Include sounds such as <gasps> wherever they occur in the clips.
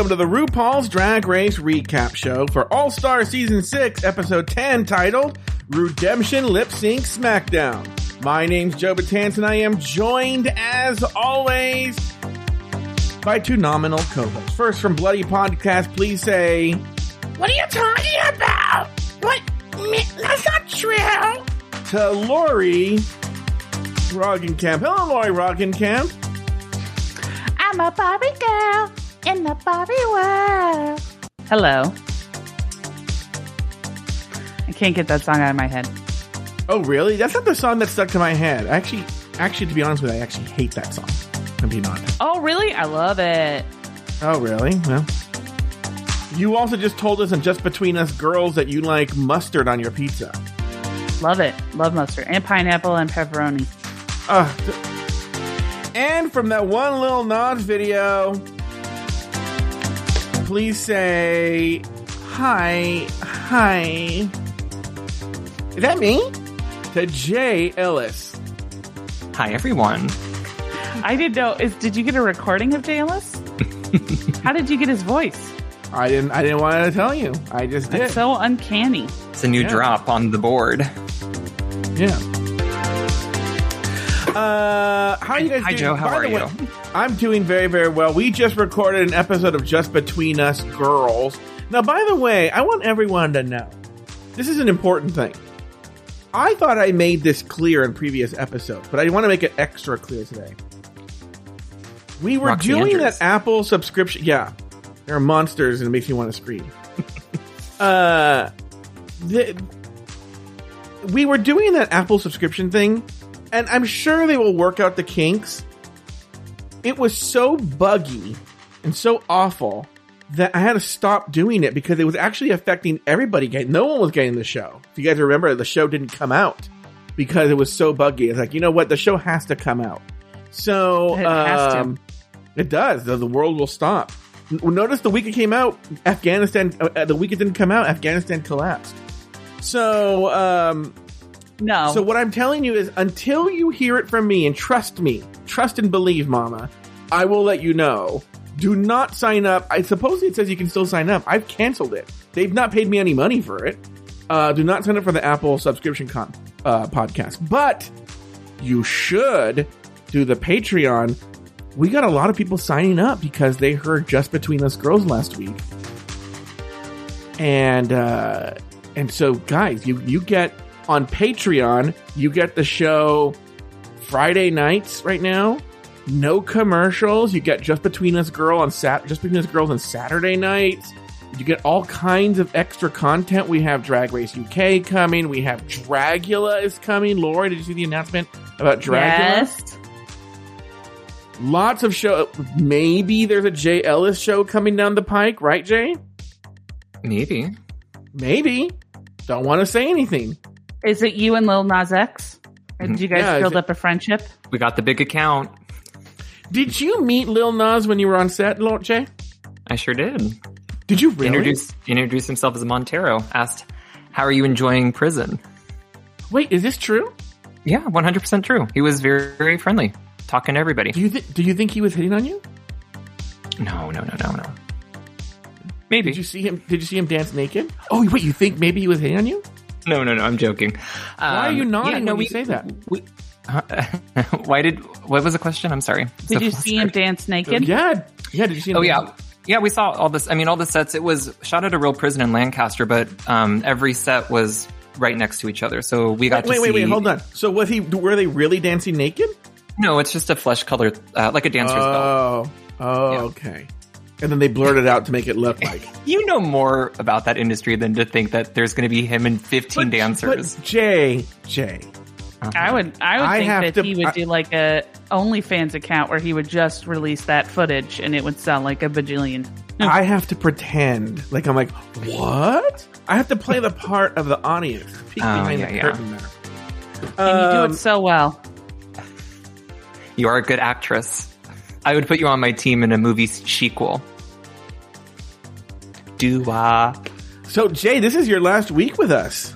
welcome to the RuPaul's Drag Race recap show for All Star Season 6, Episode 10, titled Redemption Lip Sync Smackdown. My name's Joe Betance, and I am joined, as always, by two nominal co-hosts. First, from Bloody Podcast, please say, What are you talking about? What? That's not true. to Lauri Roggenkamp. Hello, Lauri Roggenkamp. I'm a Barbie girl in the Barbie world. Hello. I can't get that song out of my head. Oh, really? That's not the song that stuck to my head. Actually, actually, to be honest with you, I actually hate that song. I'm being honest. Oh, really? I love it. Oh, really? Well, you also just told us, and just between us girls, that you like mustard on your pizza. Love it. Love mustard and pineapple and pepperoni. Uh, and from that one little Nas video, please say hi, hi. Is that me? To Jay Ellis. Hi, everyone. I didn't know. Is did you get a recording of Jay Ellis? <laughs> How did you get his voice? I didn't. I didn't want to tell you. I just did. It's so uncanny. It's a new Yeah. drop on the board. Yeah. Uh, how are you guys Hi, doing? Joe. How By are the you? way, I'm doing very, very well. We just recorded an episode of Just Between Us Girls. Now, by the way, I want everyone to know this is an important thing. I thought I made this clear in previous episodes, but I want to make it extra clear today. We were Roxy doing Andrews. that Apple subscription. Yeah, there are monsters, and it makes me want to scream. <laughs> uh, the, we were doing that Apple subscription thing, and I'm sure they will work out the kinks. It was so buggy and so awful that I had to stop doing it because it was actually affecting everybody. Getting, no one was getting the show. If you guys remember, the show didn't come out because it was so buggy. It's like, you know what? The show has to come out. So, It has to. um, it does. The, the world will stop. Notice the week it came out, Afghanistan, uh, uh, the week it didn't come out, Afghanistan collapsed. So, um, No. so what I'm telling you is until you hear it from me and trust me, trust and believe, mama, I will let you know. Do not sign up. I suppose it says you can still sign up. I've canceled it. They've not paid me any money for it. Uh, do not sign up for the Apple subscription con- uh, podcast, but you should do the Patreon. We got a lot of people signing up because they heard Just Between Us Girls last week. And, uh, and so guys, you, you get on Patreon, you get the show Friday nights right now. No commercials. You get Just Between Us Girl on Sat Just Between Us Girls on Saturday nights. You get all kinds of extra content. We have Drag Race UK coming. We have Dragula is coming. Lori, did you see the announcement about Dragula? yes. Lots of show. Maybe there's a Jay Ellis show coming down the pike, right, Jay? Maybe. Maybe. Don't want to say anything. Is it you and Lil Nas X? Or did mm-hmm. you guys Yeah, is build it- up a friendship? We got the big account. Did you meet Lil Nas when you were on set, Lord Jay? I sure did. Did you really? Introduce introduced himself as Montero. Asked, "How are you enjoying prison?" Wait, is this true? Yeah, one hundred percent true. He was very very friendly, talking to everybody. Do you th- do you think he was hitting on you? No, no, no, no, no. Maybe. Did you see him? Did you see him dance naked? Oh wait, you think maybe he was hitting on you? No, no, no. I'm joking. Why are you Um, nodding yeah, no, when we you say that? We, <laughs> why did? What was the question? I'm sorry. Did So you see him dance naked? Yeah, yeah. Did you see him? Oh dance- yeah, yeah. We saw all this. I mean, all the sets. It was shot at a real prison in Lancaster, but um, every set was right next to each other. So we got Wait, to wait, see. wait. Hold on. So was he? Were they really dancing naked? No, it's just a flesh colored, uh, like a dancer's belt. Oh, oh, Yeah. okay. And then they blurred it out to make it look like <laughs> You know more about that industry than to think that there's going to be him and 15 dancers. But Jay, Jay, I would I would I have think to- that he would I- do like a OnlyFans account where he would just release that footage and it would sell like a bajillion. <laughs> I have to pretend like I'm like what? I have to play the part of the audience, peek Oh, behind yeah, the yeah. curtain there. And you do Um, it so well. You are a good actress. I would put you on my team in a movie sequel. Do wah. So Jay, this is your last week with us.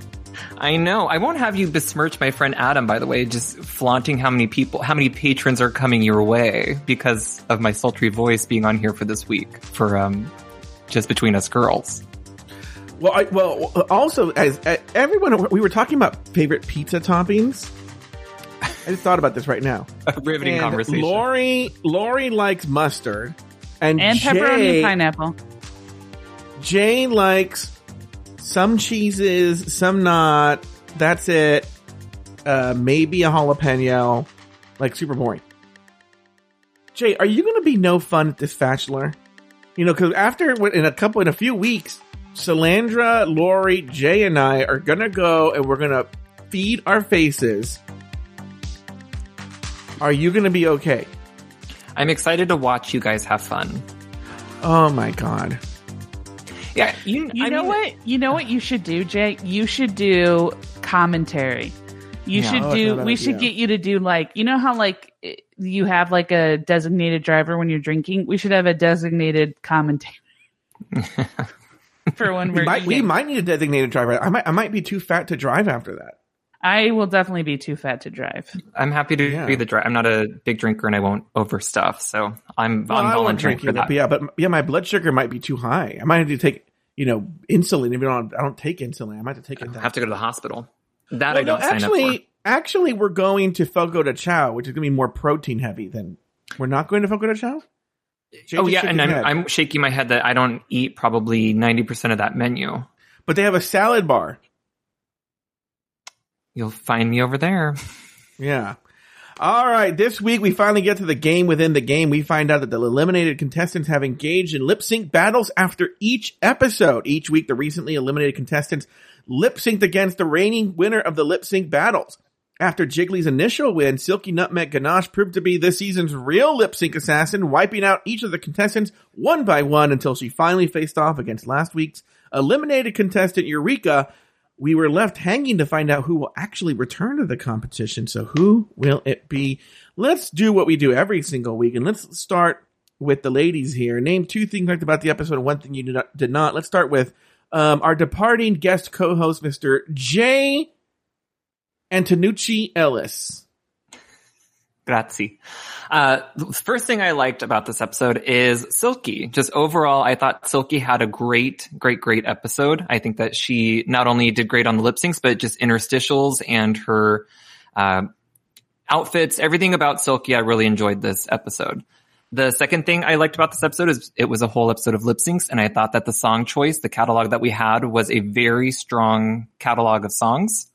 I know. I won't have you besmirch my friend Adam, by the way, just flaunting how many people, how many patrons are coming your way because of my sultry voice being on here for this week for, um, just between us girls. Well, I, well, also as, as everyone, we were talking about favorite pizza toppings. I just thought about this right now. <laughs> A riveting And conversation. Lori, Lori likes mustard, and, And Jay, pepperoni pineapple. Jay likes some cheeses, some not. That's it. Uh, maybe a jalapeno. Like super boring. Jay, are you going to be no fun at this bachelor? You know, because after in a couple in a few weeks, Salandra, Lori, Jay, and I are going to go and we're going to feed our faces. Are you going to be okay? I'm excited to watch you guys have fun. Oh my god. Yeah, <laughs> you, You I know mean, what? You know what you should do, Jay? You should do commentary. You Yeah. should Oh, do. we that- should get you to do like you know how like you have like a designated driver when you're drinking. We should have a designated commentator <laughs> for when We we're. might, we might need a designated driver. I might, I might be too fat to drive after that. I will definitely be too fat to drive. I'm happy to Yeah. be the driver. I'm not a big drinker and I won't overstuff, so I'm Well, I'm won't volunteering drink for that. but yeah, but yeah, my blood sugar might be too high. I might have to take, you know, insulin. Even though I don't take insulin, I might have to take it. I have to go to the hospital. That Well, I don't no, sign actually, up actually, we're going to Fogo de Chao, which is going to be more protein heavy than. We're not going to Fogo de Chao. Jay. Oh yeah, and I'm. I'm shaking my head that I don't eat probably 90% of that menu. But they have a salad bar. You'll find me over there. Yeah. All right. This week we finally get to the game within the game. We find out that the eliminated contestants have engaged in lip sync battles after each episode. Each week, the recently eliminated contestants lip synced against the reigning winner of the lip sync battles. After Jiggly's initial win, Silky Nutmeg Ganache proved to be this season's real lip sync assassin, wiping out each of the contestants one by one until she finally faced off against last week's eliminated contestant Eureka, we were left hanging to find out who will actually return to the competition. So who will it be? Let's do what we do every single week and let's start with the ladies here. Name two things liked about the episode and one thing you did not. Did not. Let's start with um, our departing guest co-host, Mr. Jay Antonucci Ellis. Grazie. Uh, the first thing I liked about this episode is Silky. Just overall, I thought Silky had a great, great, great episode. I think that she not only did great on the lip syncs, but just interstitials and her, uh, outfits, everything about Silky. I really enjoyed this episode. The second thing I liked about this episode is it was a whole episode of lip syncs and I thought that the song choice, the catalog that we had was a very strong catalog of songs.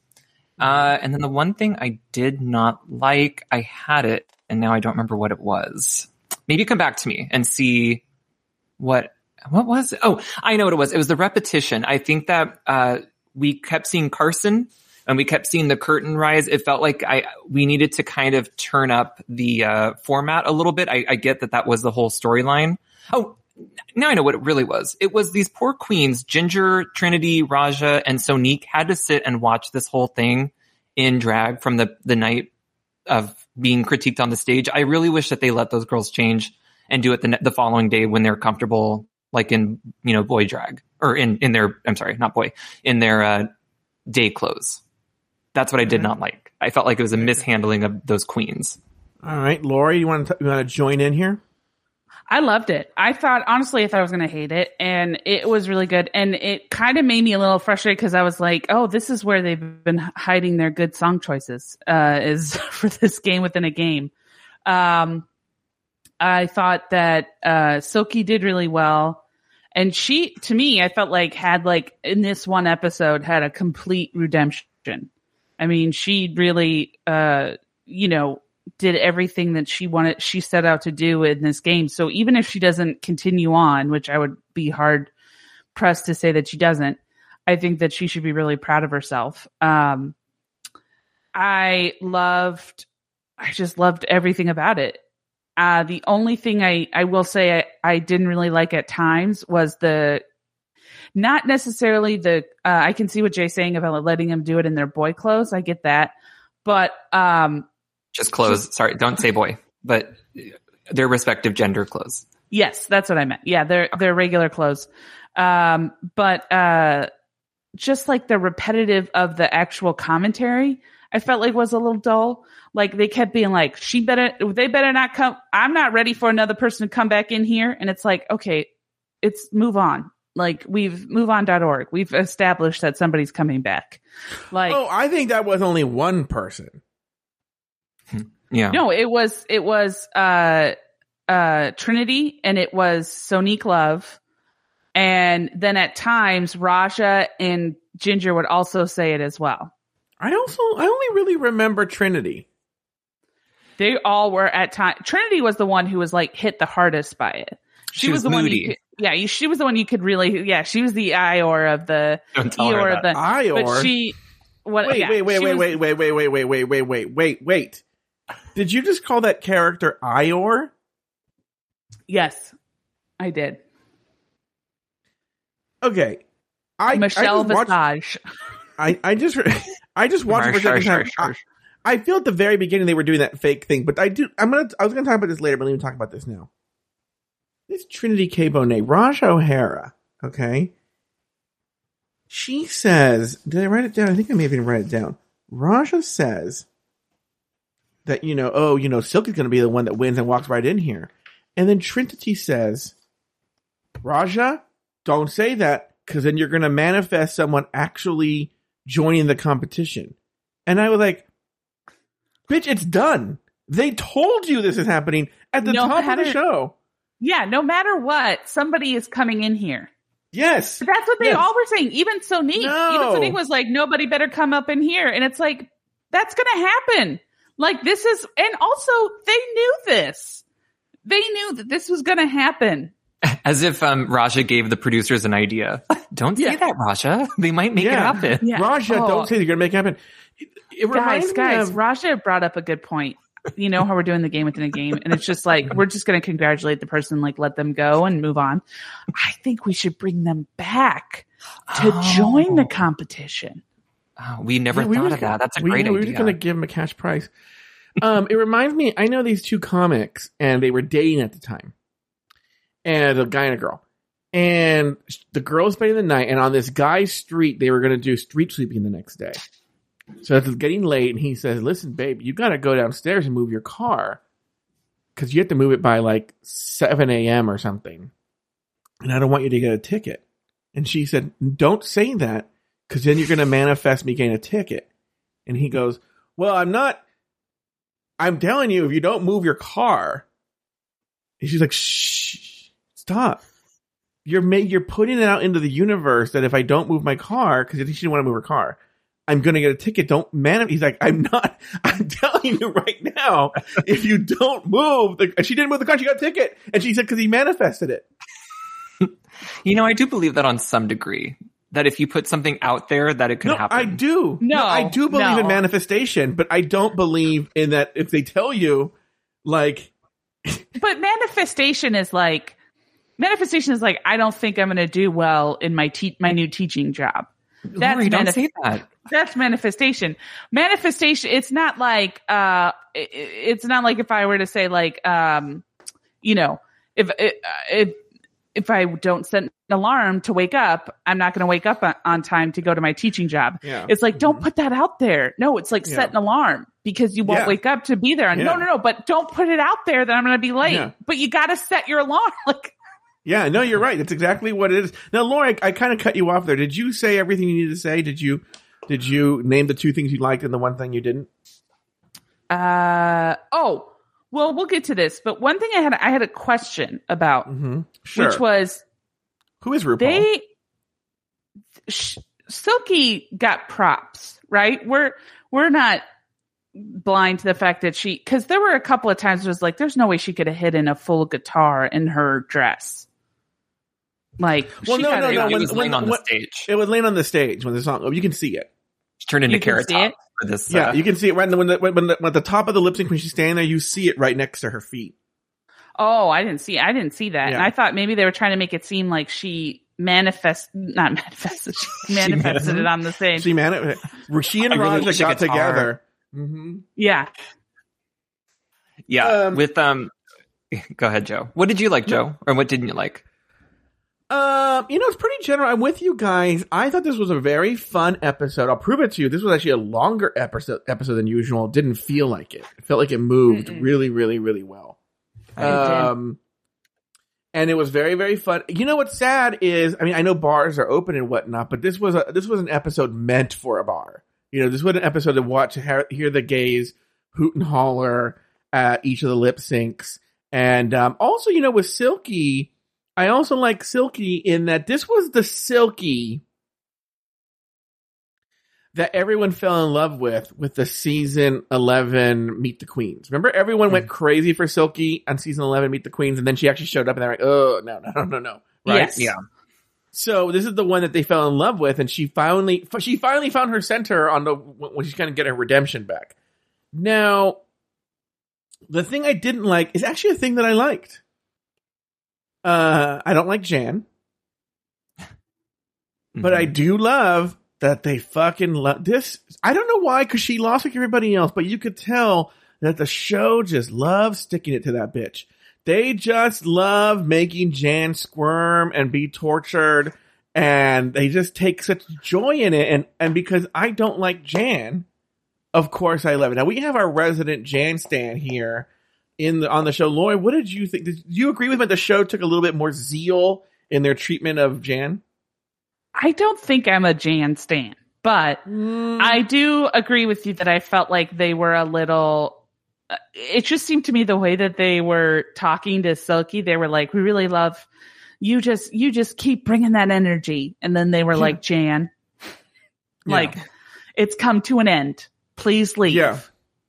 Uh, and then the one thing I did not like, I had it and now I don't remember what it was. Maybe come back to me and see what, what was it? Oh, I know what it was. It was the repetition. I think that, uh, we kept seeing Carson and we kept seeing the curtain rise. It felt like I, we needed to kind of turn up the, uh, format a little bit. I, I get that that was the whole storyline. Oh, now I know what it really was. It was these poor queens, Ginger, Trinity, Raja, and Sonique had to sit and watch this whole thing in drag from the, the night of being critiqued on the stage. I really wish that they let those girls change and do it the, the following day when they're comfortable, like in, you know, boy drag or in, in their, I'm sorry, not boy, in their, uh, day clothes. That's what I did not like. I felt like it was a mishandling of those queens. All right, Lori, you want to you want to join in here? I loved it. I thought, honestly, I thought I was going to hate it and it was really good. And it kind of made me a little frustrated because I was like, oh, this is where they've been hiding their good song choices, uh, is <laughs> for this game within a game. Um, I thought that, uh, Silky did really well. And she, to me, I felt like had like in this one episode had a complete redemption. I mean, she really, uh, you know, did everything that she wanted, she set out to do in this game. So even if she doesn't continue on, which I would be hard pressed to say that she doesn't, I think that she should be really proud of herself. Um, I loved, I just loved everything about it. Uh, the only thing I, I will say I, I didn't really like at times was the, not necessarily the, uh, I can see what Jay's saying about letting them do it in their boy clothes. I get that. But, um, Just clothes. Sorry, don't say boy, but their respective gender clothes. Yes, that's what I meant. Yeah, they're they're regular clothes. Um, but uh, just like the repetitive of the actual commentary, I felt like was a little dull. Like they kept being like, she better, they better not come. I'm not ready for another person to come back in here. And it's like, okay, it's move on. Like we've moveon.org. We've established that somebody's coming back. Like, oh, I think that was only one person. Yeah. no, it was, it was, uh, uh, Trinity and it was Sonique Love. And then at times Raja and Ginger would also say it as well. I also I only really remember Trinity. They all were at time. Trinity was the one who was like hit the hardest by it. She, She was, was the one. moody. You could, yeah, you, she was the one you could really. Yeah, she was the Ior of the Don't Eeyore of the. Ior? But she. What? Wait, yeah, wait, wait, she wait, was- wait, wait, wait, wait, wait, wait, wait, wait, wait, wait. Did you just call that character Ior? Yes, I did. Okay. I Michelle I just watched, Visage. I, I just I just watched for a second time. sure, sure. I, I feel at the very beginning they were doing that fake thing, but I do I'm gonna I was gonna talk about this later, but let me talk about this now. This Trinity K Bonet, Raj O'Hara, okay? She says, did I write it down? I think I may have even write it down. Raja says that, you know, oh, you know, Silk is going to be the one that wins and walks right in here. And then Trinity says, Raja, don't say that because then you're going to manifest someone actually joining the competition. And I was like, bitch, it's done. They told you this is happening at the No top of the show. Yeah, no matter what, somebody is coming in here. Yes. But that's what they Yes. all were saying. Even Sonique, No. even Sonique was like, nobody better come up in here. And it's like, that's going to happen. Like this is, and also they knew this. They knew that this was going to happen. <laughs> As if um, Raja gave the producers an idea. Don't say Yeah. that, Raja. They might make Yeah. it happen. Yeah. Raja, Oh. don't say that you're going to make it happen. It, it guys, guys, of- Raja brought up a good point. You know how we're doing the game within a game, and it's just like we're just going to congratulate the person, like let them go and move on. I think we should bring them back to Oh. join the competition. Oh, we never Yeah, we thought of that. That's a we, great we were idea. just going to give him a cash prize. Um, it reminds me, I know these two comics, and they were dating at the time, and a guy and a girl, and the girl was spending the night, and on this guy's street, they were going to do street sweeping the next day. So it's getting late, and he says, "Listen, babe, you got to go downstairs and move your car because you have to move it by like seven a.m. or something, and I don't want you to get a ticket." And she said, "Don't say that because then you're going to manifest me getting a ticket." And he goes, "Well, I'm not. I'm telling you, if you don't move your car." And she's like, "Shh, stop." You're ma- you're putting it out into the universe that if I don't move my car, because she didn't want to move her car, I'm going to get a ticket. Don't man. He's like, I'm not. <laughs> I'm telling you right now, if you don't move, the, she didn't move the car, she got a ticket, and she said because he manifested it. <laughs> You know, I do believe that on some degree. That if you put something out there, that it could no, happen. I do. No, I do believe no. in manifestation, but I don't believe in that if they tell you, like, But manifestation is like manifestation is like I don't think I'm going to do well in my te- my new teaching job. That's Lori, don't say that. That's manifestation. Manifestation. It's not like uh, i- i- it's not like if I were to say like um, you know, if if if I don't set an alarm to wake up, I'm not going to wake up on, on time to go to my teaching job. Yeah. It's like don't put that out there. No, it's like Yeah. set an alarm because you won't Yeah. wake up to be there. No, no, no. But don't put it out there that I'm going to be late. But you got to set your alarm. <laughs> Like yeah, no, you're right. That's exactly what it is. Now, Laura, I, I kind of cut you off there. Did you say everything you needed to say? Did you, did you name the two things you liked and the one thing you didn't? Uh oh. Well, we'll get to this, but one thing I had I had a question about, Mm-hmm. Sure. which was Who is RuPaul? they sh- Silky got props, right? We're we're not blind to the fact that she because there were a couple of times it was like there's no way she could have hidden a full guitar in her dress. Like Well, she no, got no, it- no, it when- was laying when- on the when- stage. it was laying on the stage when the song. Oh, you can see it. She turned into You can Carrot see Top it? For this. Yeah, uh, you can see it right when the when the, when the top of the lip sync when she's standing there. You see it right next to her feet. Oh, I didn't see. I didn't see that. And I thought maybe they were trying to make it seem like she manifest, not <laughs> manifested. <laughs> She manifested it on the stage. She man, she and I really Raja got could guitar. together. hmm yeah. yeah. Um, with um, <laughs> go ahead, Joe. What did you like, Joe, or what didn't you like? Um, you know, it's pretty general. I'm with you guys. I thought this was a very fun episode. I'll prove it to you. This was actually a longer episode episode than usual. It didn't feel like it. It felt like it moved Mm-mm. really, really, really well. Um, and it was very, very fun. You know what's sad is, I mean, I know bars are open and whatnot, but this was a this was an episode meant for a bar. You know, this was an episode to watch, hear, hear the gays hoot and holler at each of the lip syncs, and um, also, you know, with Silky, I also like Silky in that this was the Silky that everyone fell in love with with the season 11 Meet the Queens. Remember everyone went hmm. crazy for Silky on season 11 Meet the Queens and then she actually showed up and they're like, "Oh, no, no, no, no, no." Right? Yes. Yeah. So this is the one that they fell in love with and she finally she finally found her center on the when she's going to get her redemption back. Now, the thing I didn't like is actually a thing that I liked. Uh, I don't like Jan, <laughs> but I Mhm. do love that they fucking love this. I don't know why, because she lost like everybody else, but you could tell that the show just loves sticking it to that bitch. They just love making Jan squirm and be tortured, and they just take such joy in it. And and because I don't like Jan, of course I love it. Now we have our resident Jan stan here in the on the show. Lori, what did you think? Did you agree with me? that The show took a little bit more zeal in their treatment of Jan. I don't think I'm a Jan stan, but Mm. I do agree with you that I felt like they were a little. uh, It just seemed to me the way that they were talking to Silky, they were like, "We really love you. Just you just keep bringing that energy." And then they were Yeah. like, "Jan, Yeah. like it's come to an end. Please leave." Yeah.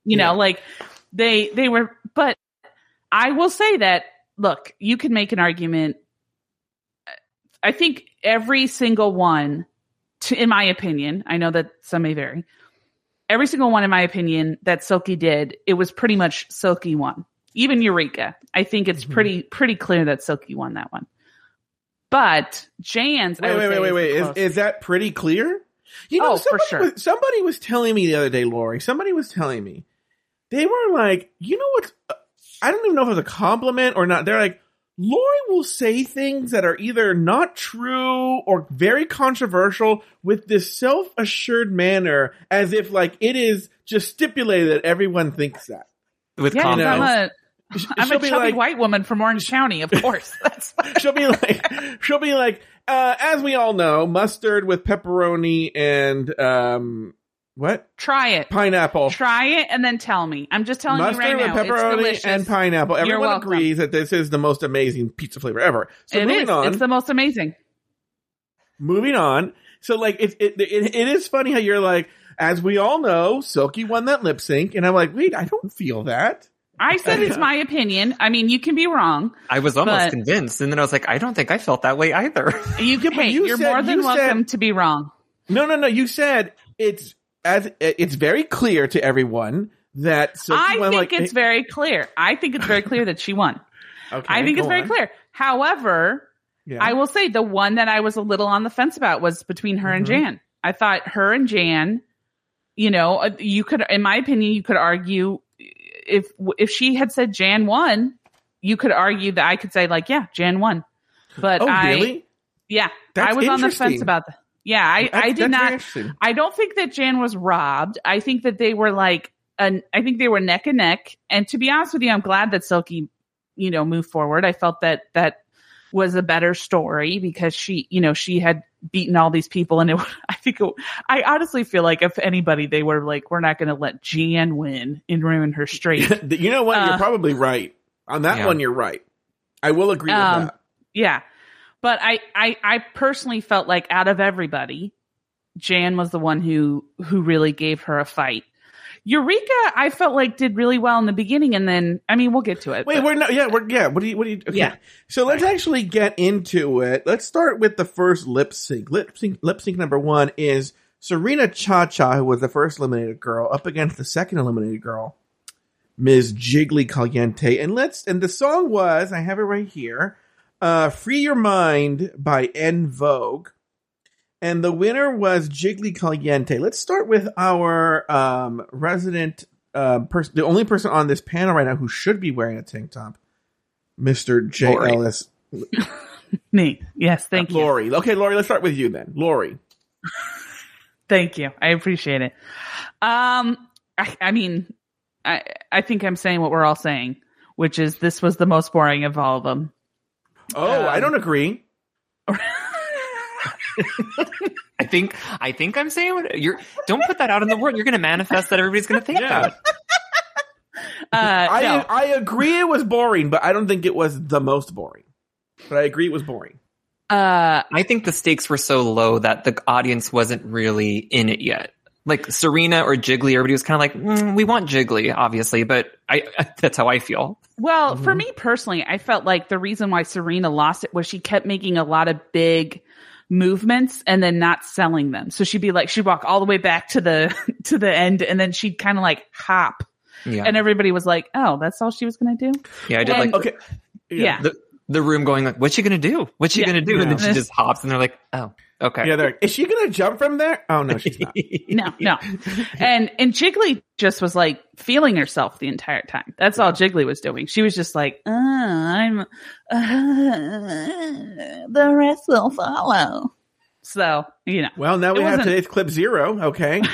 You Yeah. know, like they they were. But I will say that look, you can make an argument. I think every single one, to, in my opinion, I know that some may vary. Every single one, in my opinion, that Silky did, it was pretty much Silky won. Even Eureka, I think it's Mhm. pretty pretty clear that Silky won that one. But Jan's, I Wait, wait, wait, wait, wait. Is, is that pretty clear? You know, Oh, for somebody, sure. was, somebody was telling me the other day, Lori. Somebody was telling me they were like, you know what? I don't even know if it was a compliment or not. They're like, Lori will say things that are either not true or very controversial with this self-assured manner, as if like it is just stipulated that everyone thinks that. with yeah, I'm confidence. a Sh- I'm she'll a chubby like- white woman from Orange County, of course. That's <laughs> she'll be like, she'll be like, uh, as we all know, mustard with pepperoni and um, what try it. pineapple. Try it and then tell me. I'm just telling Mustard you right with now. It's pepperoni delicious. and pineapple. You're Everyone agrees that this is the most amazing pizza flavor ever. So It moving is. on, It's the most amazing. moving on. So like it, it, it, it is funny how you're like, as we all know, Silky won that lip sync, and I'm like, wait, I don't feel that. I said it's my opinion. I mean, you can be wrong. I was almost convinced, and then I was like, I don't think I felt that way either. You can. but hey, you you are said- more than you said- welcome to be wrong. No, no, no. You said it's as it's very clear to everyone that I think like, it's very clear. I think it's very clear that she won. <laughs> Okay, I think it's very on. clear. However, Yeah. I will say the one that I was a little on the fence about was between her and Mhm. Jan. I thought her and Jan, you know, uh, you could, in my opinion, you could argue if if she had said Jan won, you could argue that I could say like, yeah, Jan won. But oh, I, really? yeah, That's I was on the fence about that. Yeah, I, That's- I did not. I don't think that Jan was robbed. I think that they were like, an, I think they were neck and neck. And to be honest with you, I'm glad that Silky, you know, moved forward. I felt that that was a better story because she, you know, she had beaten all these people, and it. <laughs> I think it, I honestly feel like if anybody, they were like, we're not going to let Jan win and ruin her streak. <laughs> you know what? You're Uh, probably right on that Yeah. one. You're right. I will agree with Um, that. Yeah. But I, I, I personally felt like out of everybody, Jan was the one who, who really gave her a fight. Eureka, I felt like did really well in the beginning. And then, I mean, we'll get to it. Wait, but- we're not. Yeah, we're yeah. What do you? What do you? Okay. Yeah. So let's actually get into it. Let's start with the first lip sync. Lip sync. Lip sync number one is Serena Cha Cha, who was the first eliminated girl, up against the second eliminated girl, Ms. Jiggly Caliente. And let's. And the song was. I have it right here. Uh, "Free Your Mind" by En Vogue. And the winner was Jiggly Caliente. Let's start with our um, resident uh, person, the only person on this panel right now who should be wearing a tank top, Mr. J. Lori. Ellis. <laughs> Me. Yes, thank you. Lori. Okay, Lori, let's start with you then. Lori. Thank you. I appreciate it. Um, I, I mean, I I think I'm saying what we're all saying, which is this was the most boring of all of them. Oh, I Um, don't agree. <laughs> I think I think I'm saying what you're. Don't put that out in the world. You're going to manifest that everybody's going to think Yeah. that. <laughs> Uh, I no. I agree it was boring, but I don't think it was the most boring. But I agree it was boring. Uh, I think the stakes were so low that the audience wasn't really in it yet. Like Serena or Jiggly, everybody was kind of like, mm, "We want Jiggly, obviously," but I <laughs> that's how I feel. Well, for Mhm. me personally, I felt like the reason why Serena lost it was she kept making a lot of big movements and then not selling them. So she'd be like, she'd walk all the way back to the <laughs> to the end, and then she'd kind of like hop, Yeah, and everybody was like, "Oh, that's all she was going to do." yeah. I did and- like Okay. Yeah. the the room going like, "What's she gonna do? What's she Yeah. gonna do?" And then she just hops, and they're like, "Oh, okay." Yeah, they're like, is she gonna jump from there? Oh no, she's not. <laughs> No, no. And and Jiggly just was like feeling herself the entire time. That's all Jiggly was doing. She was just like, uh, I'm, uh, the rest will follow. So you know, Well, now we have wasn't- today's clip zero. Okay. <laughs>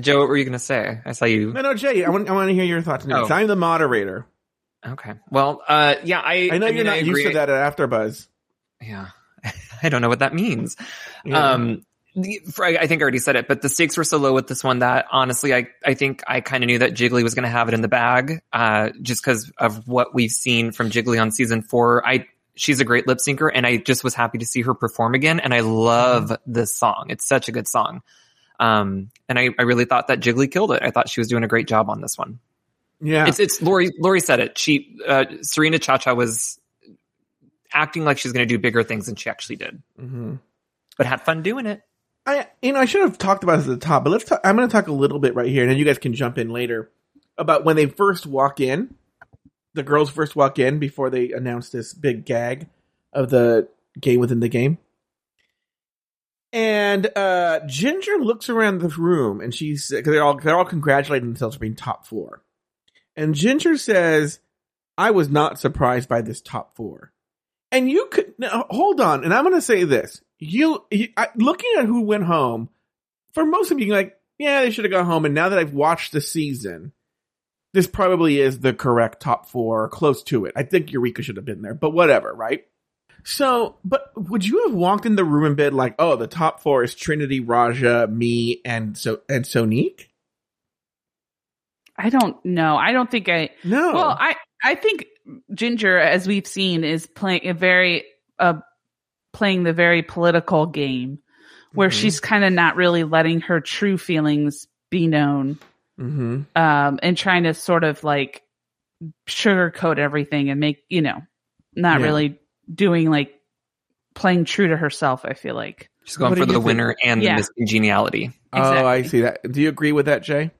Joe, what were you gonna say? I saw you. No, no, Jay. I want I want to hear your thoughts next. Oh. I'm the moderator. Okay. Well, uh, yeah, I. I know mean, you're not used to that at AfterBuzz. Yeah, <laughs> I don't know what that means. Yeah. Um, the, for- I I think I already said it, but the stakes were so low with this one that honestly, I, I think I kind of knew that Jiggly was going to have it in the bag, uh, just because of what we've seen from Jiggly on season four. I, she's a great lip syncer and I just was happy to see her perform again. And I love this song. It's such a good song. Um, and I, I really thought that Jiggly killed it. I thought she was doing a great job on this one. Yeah. It's, it's Lori, Lori said it. She, uh, Serena Chacha was acting like she's going to do bigger things than she actually did, hmm but had fun doing it. I you know I should have talked about this at the top, but let's. Talk, I'm going to talk a little bit right here, and then you guys can jump in later about when they first walk in. The girls first walk in before they announce this big gag of the game within the game. And uh Ginger looks around the room, and she's because they're all they're all congratulating themselves for being top four. And Ginger says, "I was not surprised by this top four. And you could now, hold on, and I'm going to say this: you, you I, looking at who went home, for most of you, like, yeah, they should have gone home. And now that I've watched the season, this probably is the correct top four, close to it. I think Eureka should have been there, but whatever, right? So, but would you have walked in the room and been like, oh, the top four is Trinity, Raja, me, and so and Sonique? I don't know. I don't think I. No. Well, I I think Ginger, as we've seen, is playing a very uh playing the very political game where Mhm. she's kind of not really letting her true feelings be known hmm um and trying to sort of like sugarcoat everything and make you know not Yeah. really doing like playing true to herself i feel like She's going What for you the think? winner and Yeah. the miscongeniality. Oh, I see that. Do you agree with that, Jay?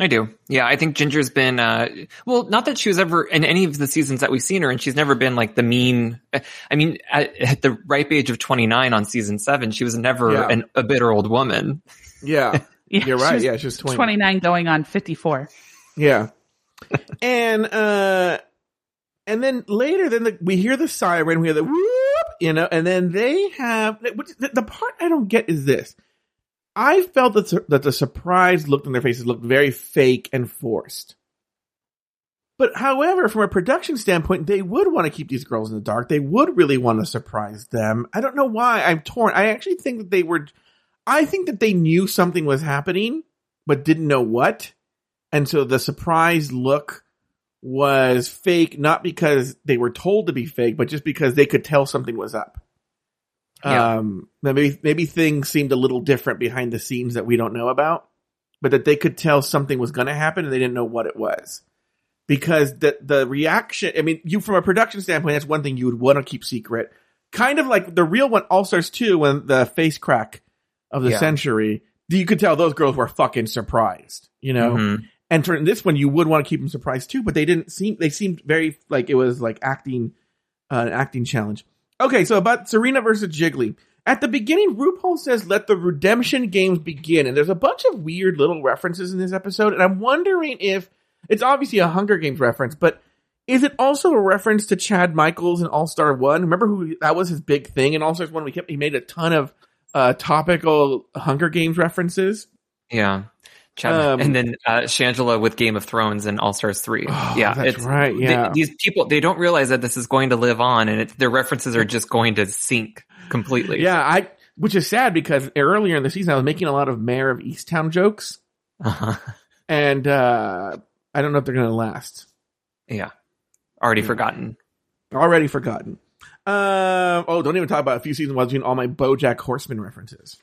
I do. Yeah, I think Ginger's been, uh, well, not that she was ever in any of the seasons that we've seen her, and she's never been like the mean. I mean, at, at the ripe age of 29 on season seven, she was never Yeah. an, a bitter old woman. Yeah, <laughs> yeah, you're right. was Yeah, she's 20. 29 going on 54 Yeah. and uh and then later then the, we hear the siren, we hear the whoop, you know, and then they have the, the part I don't get is this. I felt that the, that the surprised look on their faces looked very fake and forced. But however, from a production standpoint, they would want to keep these girls in the dark. They would really want to surprise them. I don't know why. I'm torn. I actually think that they were I think that they knew something was happening, but didn't know what. And so the surprise look was fake, not because they were told to be fake, but just because they could tell something was up. Yeah. Um, maybe, maybe things seemed a little different behind the scenes that we don't know about, but that they could tell something was going to happen and they didn't know what it was. Because the, the reaction, I mean, you, from a production standpoint, that's one thing you would want to keep secret. Kind of like the real one, All Stars 2, when the face crack of the Yeah. century, you could tell those girls were fucking surprised, you know? Mhm. And for this one, you would want to keep them surprised too, but they didn't seem, they seemed very, like it was like acting, uh, an acting challenge. Okay, so about Serena versus Jiggly. At the beginning, RuPaul says, let the redemption games begin. And there's a bunch of weird little references in this episode. And I'm wondering if it's obviously a Hunger Games reference, but Is it also a reference to Chad Michaels in All Star One? Remember who that was his big thing in All Stars One? We kept he made a ton of uh, topical Hunger Games references. Yeah. Um, and then uh, Shangela with Game of Thrones and All Stars three. Oh, yeah, that's right, they- yeah. these people they don't realize that this is going to live on, and it, their references are just going to sink completely. Yeah, I which is sad because earlier in the season I was making a lot of Mare of Easttown jokes, Uh-huh. and uh, I don't know if they're going to last. yeah. Already Yeah. forgotten. Already forgotten. Um, oh, don't even talk about a few seasons while doing all my BoJack Horseman references.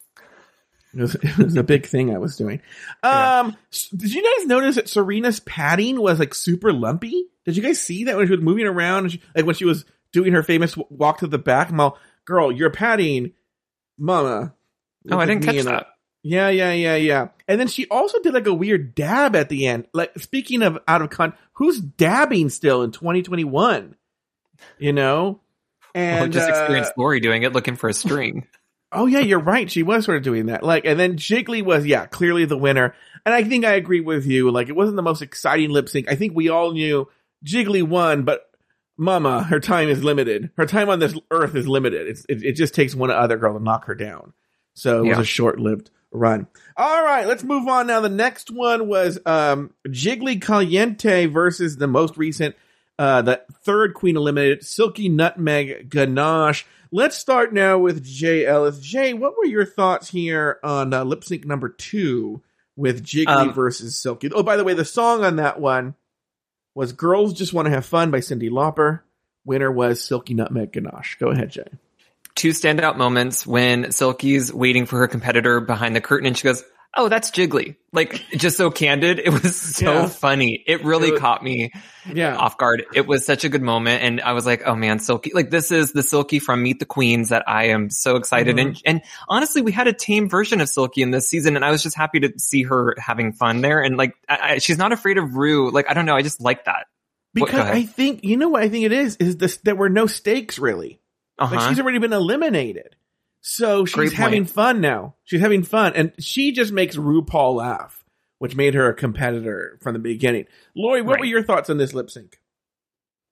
It was, it was a big thing I was doing. Um, s- did you guys notice that Serena's padding was like super lumpy? Did you guys see that when she was moving around, and she, like when she was doing her famous walk to the back? I'm girl, you're padding, mama. Oh, I didn't catch that. Yeah, yeah, yeah, yeah. And then she also did like a weird dab at the end. Like speaking of out of con, who's dabbing still in 2021? You know, and oh, just uh, experienced Lori doing it, looking for a string. Oh yeah, you're right. She was sort of doing that. Like, and then Jiggly was yeah clearly the winner. And I think I agree with you. Like, it wasn't the most exciting lip sync. I think we all knew Jiggly won, but Mama, her time is limited. Her time on this earth is limited. It's, it, it just takes one other girl to knock her down. So it was a short lived run. All right, let's move on now. The next one was um Jiggly Caliente versus the most recent, uh, the third queen eliminated, Silky Nutmeg Ganache. Let's start now with Jay Ellis. Jay, what were your thoughts here on uh, lip sync number two with Jiggly Um, versus Silky? Oh, by the way, the song on that one was "Girls Just Want to Have Fun" by Cyndi Lauper. Winner was Silky Nutmeg Ganache. Go ahead, Jay. Two standout moments when Silky's waiting for her competitor behind the curtain and she goes, Oh, that's Jiggly. Like, just so candid. It was so Yeah. funny. It really It was- caught me Yeah, off guard. It was such a good moment. And I was like, oh man, Silky, like this is the Silky from Meet the Queens that I am so excited. Mm-hmm. And, and honestly, we had a tame version of Silky in this season and I was just happy to see her having fun there. And like, I, I, she's not afraid of Rue. Like, I don't know. I just like that. Because ahead. I think you know what I think it is is this there were no stakes really. Uh-huh. Like she's already been eliminated. So she's Great point. having fun now. She's having fun. And she just makes RuPaul laugh, which made her a competitor from the beginning. Lori, what Right. were your thoughts on this lip sync?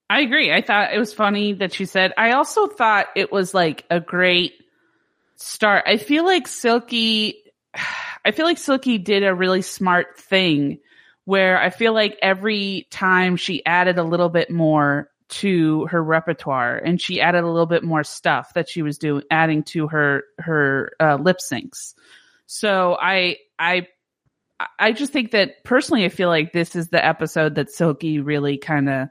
I agree. I thought it was funny that she said. I also thought it was like a great start. I feel like Silky, <sighs> I feel like Silky did a really smart thing where I feel like every time she added a little bit more to her repertoire and she added a little bit more stuff that she was doing, adding to her, her uh, lip syncs. So I, I, I just think that personally, I feel like this is the episode that Silky really kind of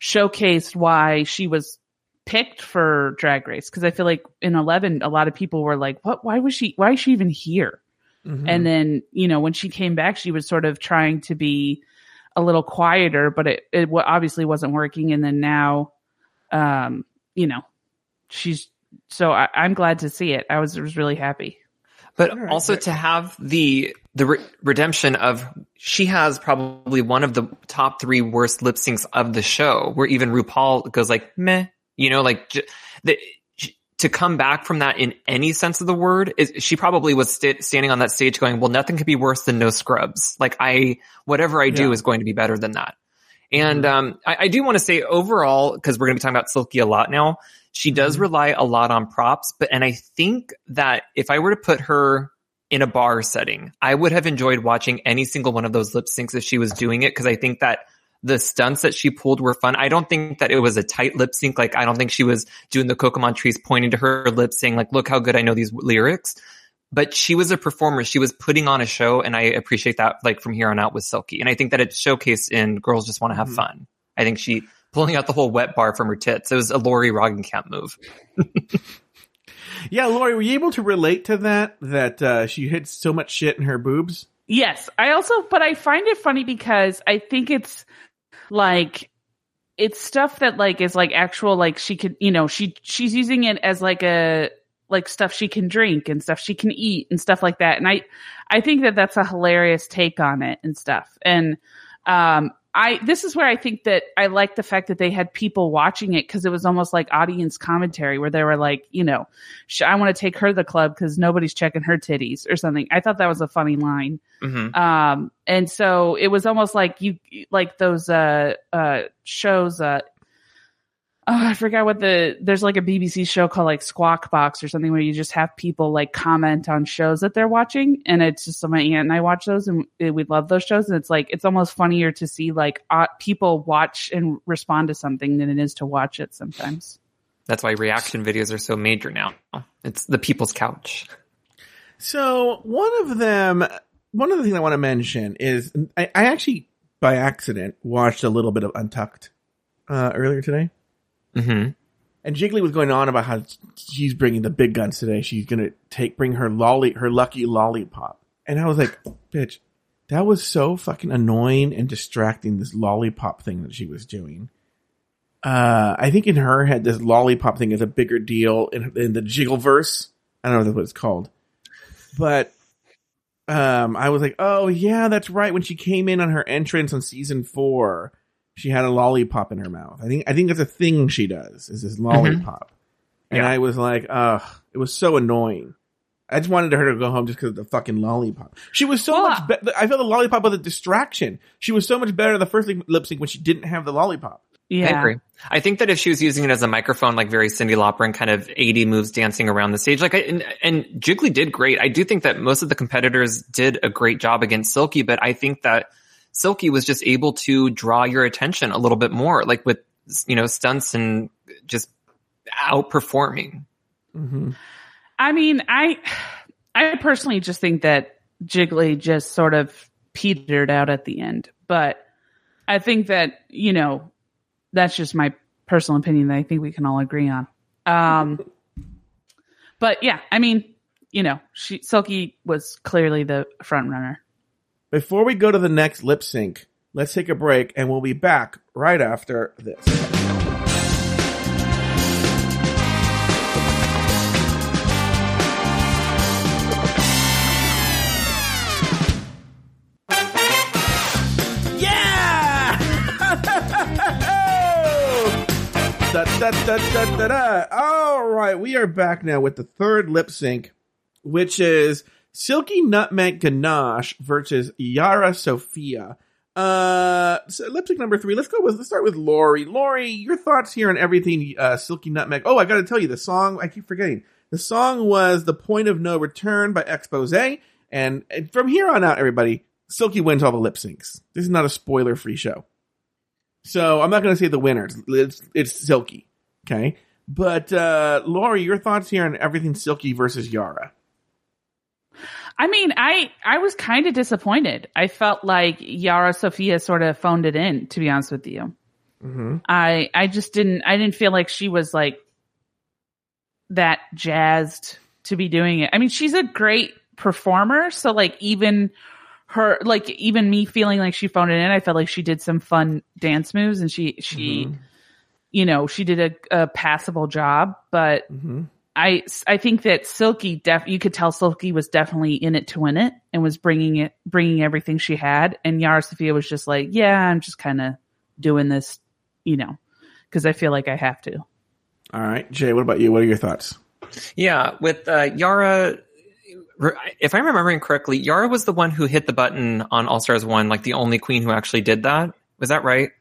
showcased why she was picked for Drag Race. Because I feel like in Eleven, a lot of people were like, "What? Why was she? Why is she even here?" Mm-hmm. And then you know when she came back, she was sort of trying to be a little quieter, but it it obviously wasn't working. And then now, um, you know, she's so I, I'm glad to see it. I was was really happy. But All right. also to have the the re- redemption of she has probably one of the top three worst lip syncs of the show, where even RuPaul goes like meh, you know, like j- the, j- to come back from that in any sense of the word is she probably was sta- standing on that stage going, well, nothing could be worse than no scrubs. Like I, whatever I do Yeah. is going to be better than that. And um, I, I do want to say overall, because we're going to be talking about Silky a lot now, she does Mhm. rely a lot on props. But and I think that if I were to put her in a bar setting, I would have enjoyed watching any single one of those lip syncs if she was doing it because I think that the stunts that she pulled were fun. I don't think that it was a tight lip sync. Like I don't think she was doing the Coco Montrese pointing to her lips saying like, look how good I know these lyrics. But she was a performer. She was putting on a show and I appreciate that like from here on out with Silky. And I think that it's showcased in Girls Just Want to Have Mhm. Fun. I think she pulling out the whole wet bar from her tits. It was a Lauri Roggenkamp move. <laughs> Yeah, Lori, were you able to relate to that? That uh, she hid so much shit in her boobs? Yes. I also, but I find it funny because I think it's like, it's stuff that like is like actual, like she could, you know, she, she's using it as like a, like stuff she can drink and stuff she can eat and stuff like that. And I, I think that that's a hilarious take on it and stuff. And, um, I this is where I think that I like the fact that they had people watching it because it was almost like audience commentary where they were like, you know, sh- I want to take her to the club because nobody's checking her titties or something. I thought that was a funny line. hmm Um, and so it was almost like you like those uh uh shows uh Oh, I forgot what the there's like a BBC show called like Squawk Box or something where you just have people like comment on shows that they're watching, and it's just my aunt and I watch those, and we love those shows, and it's like it's almost funnier to see like uh, people watch and respond to something than it is to watch it sometimes. That's why reaction videos are so major now. It's the people's couch. So one of them, one of the things I want to mention is I, I actually by accident watched a little bit of Untucked uh, earlier today, hmm and Jiggly was going on about how she's bringing the big guns today. She's gonna take bring her lolly her lucky lollipop, and I was like, bitch, that was so fucking annoying and distracting. This lollipop thing that she was doing. Uh, I think in her head, this lollipop thing is a bigger deal in, in the Jiggleverse. I don't know what it's called, but um, I was like, oh yeah, that's right. When she came in on her entrance on season four, she had a lollipop in her mouth. I think I think that's a thing she does is this lollipop, mm-hmm. and Yeah. I was like, ugh, it was so annoying. I just wanted her to go home just because of the fucking lollipop. She was so Well, much better. I felt the lollipop was a distraction. She was so much better the first lip sync when she didn't have the lollipop. Yeah, I agree. I think that if she was using it as a microphone, like very Cyndi Lauper and kind of 80 moves dancing around the stage, like I, and, and Jiggly did great. I do think that most of the competitors did a great job against Silky, but I think that Silky was just able to draw your attention a little bit more, like with, you know, stunts and just outperforming. Mm-hmm. I mean, I I personally just think that Jiggly just sort of petered out at the end, but I think that you know that's just my personal opinion that I think we can all agree on. Um, but yeah, I mean, you know, she Silky was clearly the front runner. Before we go to the next lip sync, let's take a break and we'll be back right after this. Yeah! <laughs> da, da, da, da, da, da. All right, we are back now with the third lip sync, which is Silky Nutmeg Ganache versus Yara Sofia. Uh, so lip sync number three. Let's go with. Let's start with Lauri. Lauri, your thoughts here on everything. Uh, Silky Nutmeg. Oh, I got to tell you, the song. I keep forgetting. The song was "The Point of No Return" by Expose, and, from here on out, everybody, Silky wins all the lip syncs. This is not a spoiler-free show, so I'm not going to say the winner. It's, it's, it's Silky, okay? But uh, Lauri, your thoughts here on everything Silky versus Yara? I mean, I I was kind of disappointed. I felt like Yara Sofia sort of phoned it in, to be honest with you. Mm-hmm. I I just didn't I didn't feel like she was like that jazzed to be doing it. I mean, she's a great performer, so like even her like even me feeling like she phoned it in, I felt like she did some fun dance moves and she she Mhm. you know, she did a, a passable job, but Mm-hmm. I I think that Silky def you could tell Silky was definitely in it to win it and was bringing it bringing everything she had and Yara Sofia was just like, yeah, I'm just kind of doing this, you know, cuz I feel like I have to. All right, Jay. What about you? What are your thoughts? Yeah, with uh, Yara, if I'm remembering correctly, Yara was the one who hit the button on All Stars 1, like the only queen who actually did that. Was that right?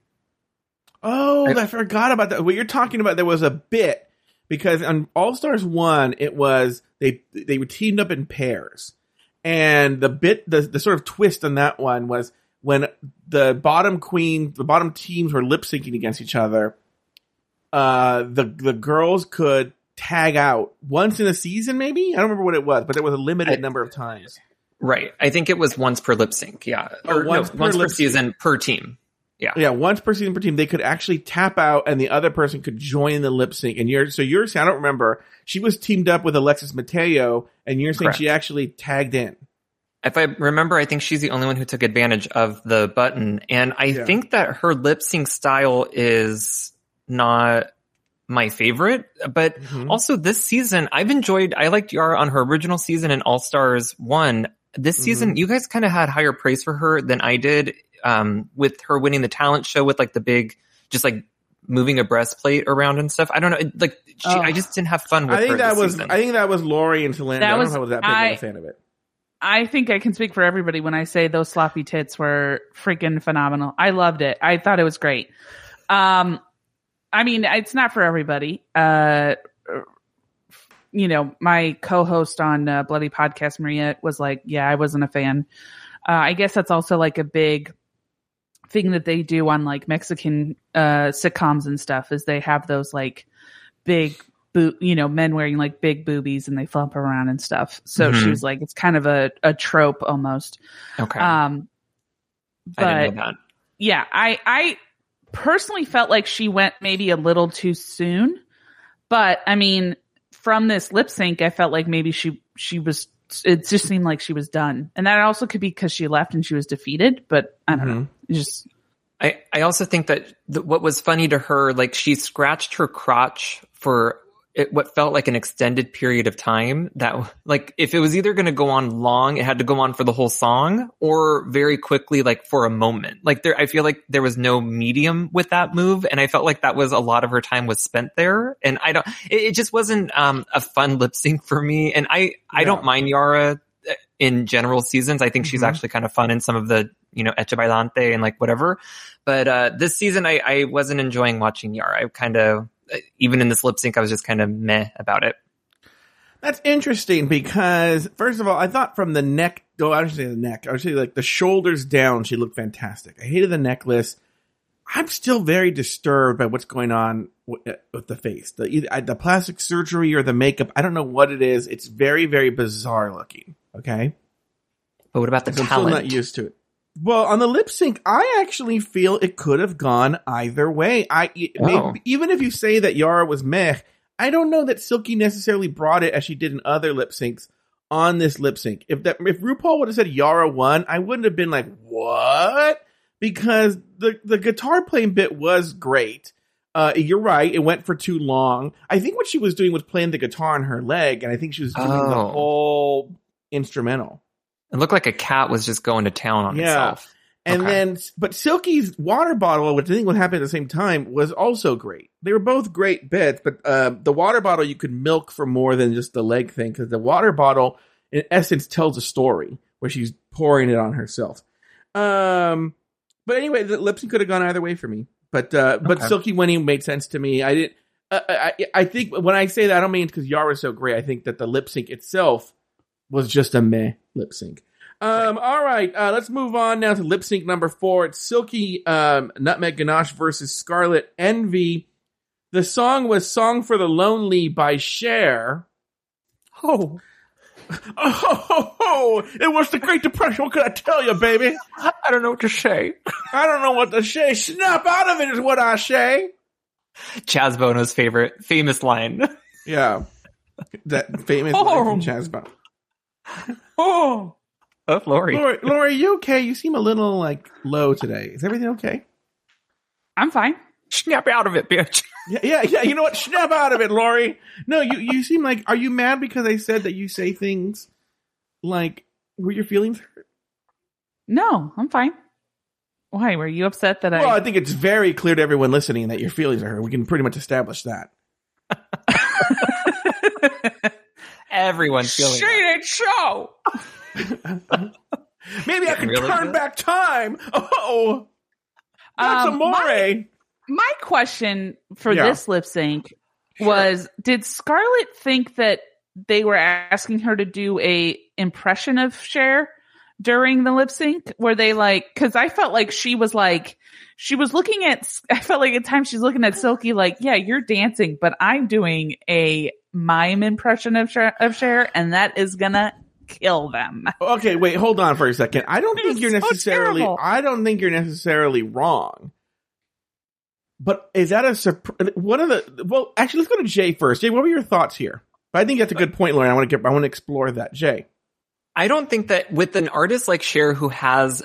Oh, I- I forgot about that. What you're talking about, there was a bit because on All Stars One, it was they they were teamed up in pairs, and the bit the the sort of twist on that one was when the bottom queen, the bottom teams were lip syncing against each other. Uh, the the girls could tag out once in a season, maybe I don't remember what it was, but there was a limited I- number of times. Right. I think it was once per lip sync. Yeah. Oh, Or once no, per once per season per team. Yeah. Yeah, once per season per team, they could actually tap out, and the other person could join the lip sync. And you're so you're saying I don't remember. She was teamed up with Alexis Mateo, and you're saying Correct. she actually tagged in. If I remember, I think she's the only one who took advantage of the button. And I Yeah. think that her lip sync style is not my favorite, but Mhm. also this season, I've enjoyed, I liked Yara on her original season in All Stars 1. This Mhm. season, you guys kind of had higher praise for her than I did um, with her winning the talent show with like the big, just like moving a breastplate around and stuff. I don't know. it- Like she. I just didn't have fun with I think her that this was season. I think that was Lauri and Talanda. That I don't was- know if I was that big of I- a fan of it. I think I can speak for everybody when I say those sloppy tits were freaking phenomenal. I loved it. I thought it was great. Um, I mean, it's not for everybody. Uh, you know, my co-host on uh, Bloody Podcast, Maria, was like, "Yeah, I wasn't a fan." Uh, I guess that's also like a big thing that they do on like Mexican uh, sitcoms and stuff. Is they have those like big boot, you know, men wearing like big boobies and they flop around and stuff. So she Mhm. was like, it's kind of a, a trope almost. okay. Um, I but that. yeah, I, I personally felt like she went maybe a little too soon, but I mean, from this lip sync, I felt like maybe she, she was, it just seemed like she was done. And that also could be because she left and she was defeated, but I don't mm-hmm. know. It just, I, I also think that th- what was funny to her, like she scratched her crotch for it, what felt like an extended period of time that like if it was either going to go on long, it had to go on for the whole song or very quickly, like for a moment. Like there, I feel like there was no medium with that move. And I felt like that was a lot of her time was spent there. And I don't, it, it just wasn't, um, a fun <laughs> lip sync for me. And I, I don't mind Yara uh, in general seasons. I think she's Mhm. actually kind of fun in some of the, you know, Echa Pa'lante and like whatever. But uh, this season, I, I wasn't enjoying watching Yara. I kind of, even in this lip sync, I was just kind of meh about it. That's interesting because first of all, I thought from the neck, go, I should say the neck, I would say like the shoulders down, she looked fantastic. I hated the necklace. I'm still very disturbed by what's going on with, uh, with the face, the the plastic surgery or the makeup. I don't know what it is. It's very, very bizarre looking. Okay. But what about the I'm still not used to it. Well, on the lip sync, I actually feel it could have gone either way. I Oh. even if you say that Yara was meh, I don't know that Silky necessarily brought it as she did in other lip syncs on this lip sync. If that if RuPaul would have said Yara won, I wouldn't have been like what because the the guitar playing bit was great. Uh, you're right; it went for too long. I think what she was doing was playing the guitar on her leg, and I think she was doing the Oh. whole instrumental. It looked like a cat was just going to town on Yeah. itself. And Okay. then, but Silky's water bottle, which I think would happen at the same time, was also great. They were both great bits, but uh, the water bottle you could milk for more than just the leg thing because the water bottle, in essence, tells a story where she's pouring it on herself. Um, but anyway, the lip sync could have gone either way for me. But uh, but Okay. Silky winning made sense to me. I didn't. Uh, I I think when I say that, I don't mean because Yara's so great. I think that the lip sync itself was just a meh lip sync. Um, all right, uh, let's move on now to lip sync number four. It's Silky um, Nutmeg Ganache versus Scarlet Envy. The song was "Song for the Lonely" by Cher. Oh, <laughs> Oh, ho, ho. it was the Great Depression. What could I tell you, baby? I don't know what to say. I don't know what to say. Snap out of it is what I say. Chaz Bono's favorite, famous line. Yeah, that famous line from from Chazbot. Oh, of Lauri. Lauri, Lauri, you okay? You seem a little like low today. Is everything okay? I'm fine. Snap out of it, bitch. Yeah, yeah, yeah. You know what? Snap out of it, Lauri. No, you you seem like. Are you mad because I said that you say things like were your feelings hurt? No, I'm fine. Why? Were you upset that I? Well, I? I think it's very clear to everyone listening that your feelings are hurt. We can pretty much establish that. <laughs> Everyone's feeling that. it show. <laughs> Maybe I can Really turn good? back time. Oh, that's Um, amore. my- My question for Yeah. this lip sync was: Did Scarlet think that they were asking her to do a impression of Cher during the lip sync? Were they like? Because I felt like she was like. She was looking at, <laughs> I felt like at times she's looking at Silky like, yeah, you're dancing, but I'm doing a mime impression of Cher, of Cher and that is gonna kill them. Okay, wait, hold on for a second. I don't It think was you're so necessarily. terrible. I don't think you're necessarily wrong. But is that a surprise? One of the well, actually, let's go to Jay first. Jay, what were your thoughts here? But I think that's a good point, Lauren. I want to get. I want to explore that. Jay. I don't think that with an artist like Cher who has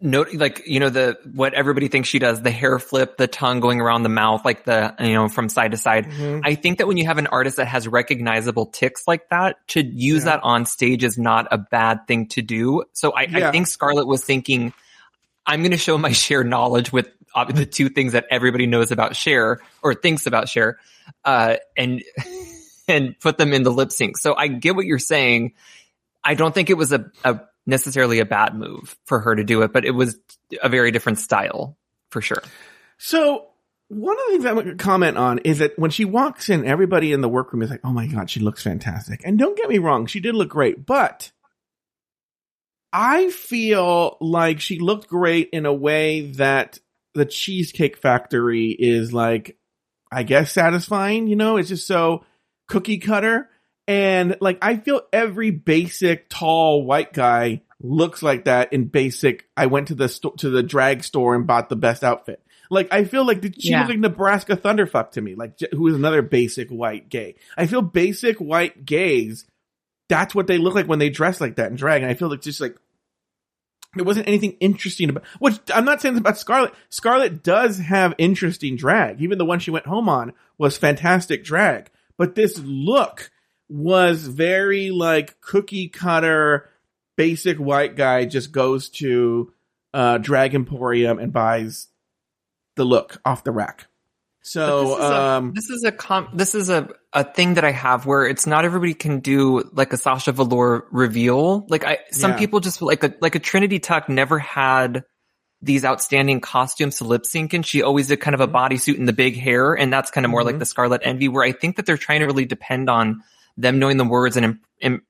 no, like, you know, the, what everybody thinks she does, the hair flip, the tongue going around the mouth, like the, you know, from side to side. Mm-hmm. I think that when you have an artist that has recognizable ticks like that, to use Yeah. that on stage is not a bad thing to do. So I, Yeah. I think Scarlet was thinking, I'm going to show my <laughs> Cher knowledge with uh, the two things that everybody knows about Cher or thinks about Cher uh, and <laughs> and put them in the lip sync. So I get what you're saying. I don't think it was a, a necessarily a bad move for her to do it, but it was a very different style for sure. So one of the things going to comment on is that when she walks in, everybody in the workroom is like, "Oh my god, she looks fantastic." And don't get me wrong, she did look great, but I feel like she looked great in a way that the Cheesecake Factory is like, I guess satisfying. You know, it's just so cookie cutter. And like, I feel every basic tall white guy looks like that in basic. I went to the sto- to the drag store and bought the best outfit. Like, I feel like the, she Yeah. like Nebraska Thunderfuck to me, like who is another basic white gay. I feel basic white gays. That's what they look like when they dress like that in drag. And I feel like just like there wasn't anything interesting about which I'm not saying about Scarlet. Scarlet does have interesting drag. Even the one she went home on was fantastic drag. But this look was very like cookie cutter, basic white guy just goes to uh Drag Emporium and buys the look off the rack. So this is a- um this is a com- this is a a thing that I have where it's not everybody can do like a Sasha Velour reveal. Like I, some Yeah. people just like a like a Trinity Tuck never had these outstanding costumes to lip sync and she always did kind of a bodysuit and the big hair and that's kind of more like Mhm. the Scarlet Envy where I think that they're trying to really depend on them knowing the words and im- im-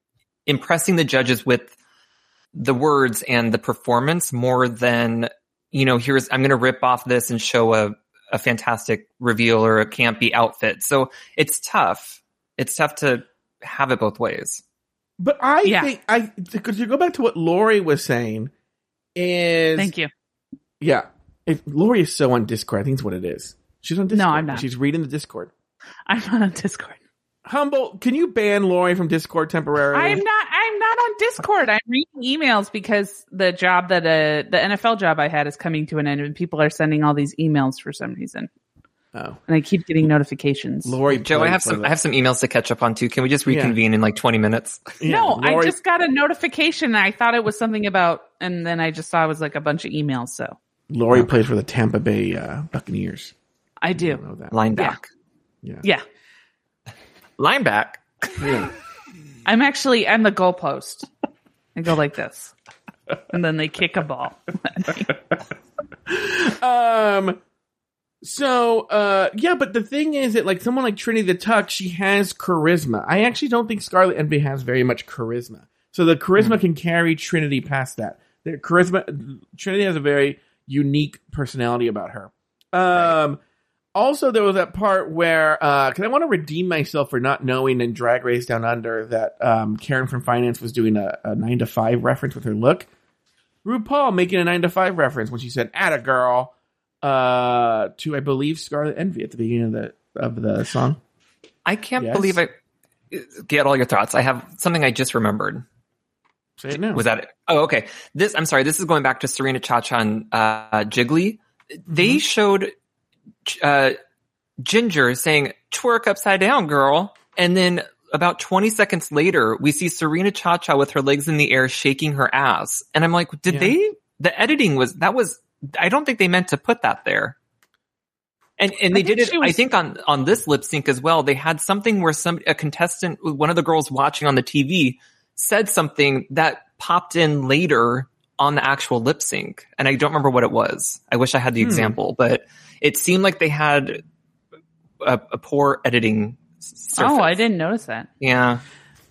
impressing the judges with the words and the performance more than you know here's I'm going to rip off this and show a a fantastic reveal or a campy outfit. So it's tough. It's tough to have it both ways. but I Yeah. think I because you go back to what Lauri was saying is Thank you. Yeah. If Lauri is so on Discord, I think it's what it is. She's on Discord. No i'm not. She's reading the Discord. I'm not on Discord. Humble, can you ban Lauri from Discord temporarily? I'm not. I'm not on Discord. I'm reading emails because the job that uh, the NFL job I had is coming to an end, and people are sending all these emails for some reason, Oh, and I keep getting notifications. Lauri. Joe, I have some the- I have some emails to catch up on too. Can we just Yeah. reconvene in like 20 minutes? <laughs> Yeah, no, I just got a notification. And I thought it was something about, and then I just saw it was like a bunch of emails. So Lauri plays for the Tampa Bay uh, Buccaneers. I I do. know that. Line Yeah. Yeah, Line back. Yeah. I'm actually I'm the goalpost. I go like this, and then they kick a ball. <laughs> um. So, uh, yeah, but the thing is that like someone like Trinity the Tuck, she has charisma. I actually don't think Scarlet Envy has very much charisma. So the charisma Hmm. can carry Trinity past that. The charisma, Trinity has a very unique personality about her. Um, also there was that part where, uh, cause I want to redeem myself for not knowing in Drag Race Down Under that, um, Karen from Finance was doing a, a nine to five reference with her look. RuPaul making a nine to five reference when she said "Atta girl" uh, to I believe Scarlet Envy at the beginning of the of the song. I can't Yes? believe I get all your thoughts. I have something I just remembered. Say it now. Was that it? Oh, okay. This, I'm sorry. This is going back to Serena Chacha and uh, Jiggly. They Mm-hmm. showed uh, Ginger saying "twerk upside down, girl," and then about 20 seconds later, we see Serena Chacha with her legs in the air, shaking her ass, and I'm like, did Yeah. they? The editing was that was. I don't think they meant to put that there. And and they did it. she I think on on this lip sync as well. They had something where some a contestant, one of the girls watching on the TV, said something that popped in later on the actual lip sync, and I don't remember what it was. I wish I had the Hmm. example, but it seemed like they had a, a poor editing. Surface. Oh, I didn't notice that. Yeah,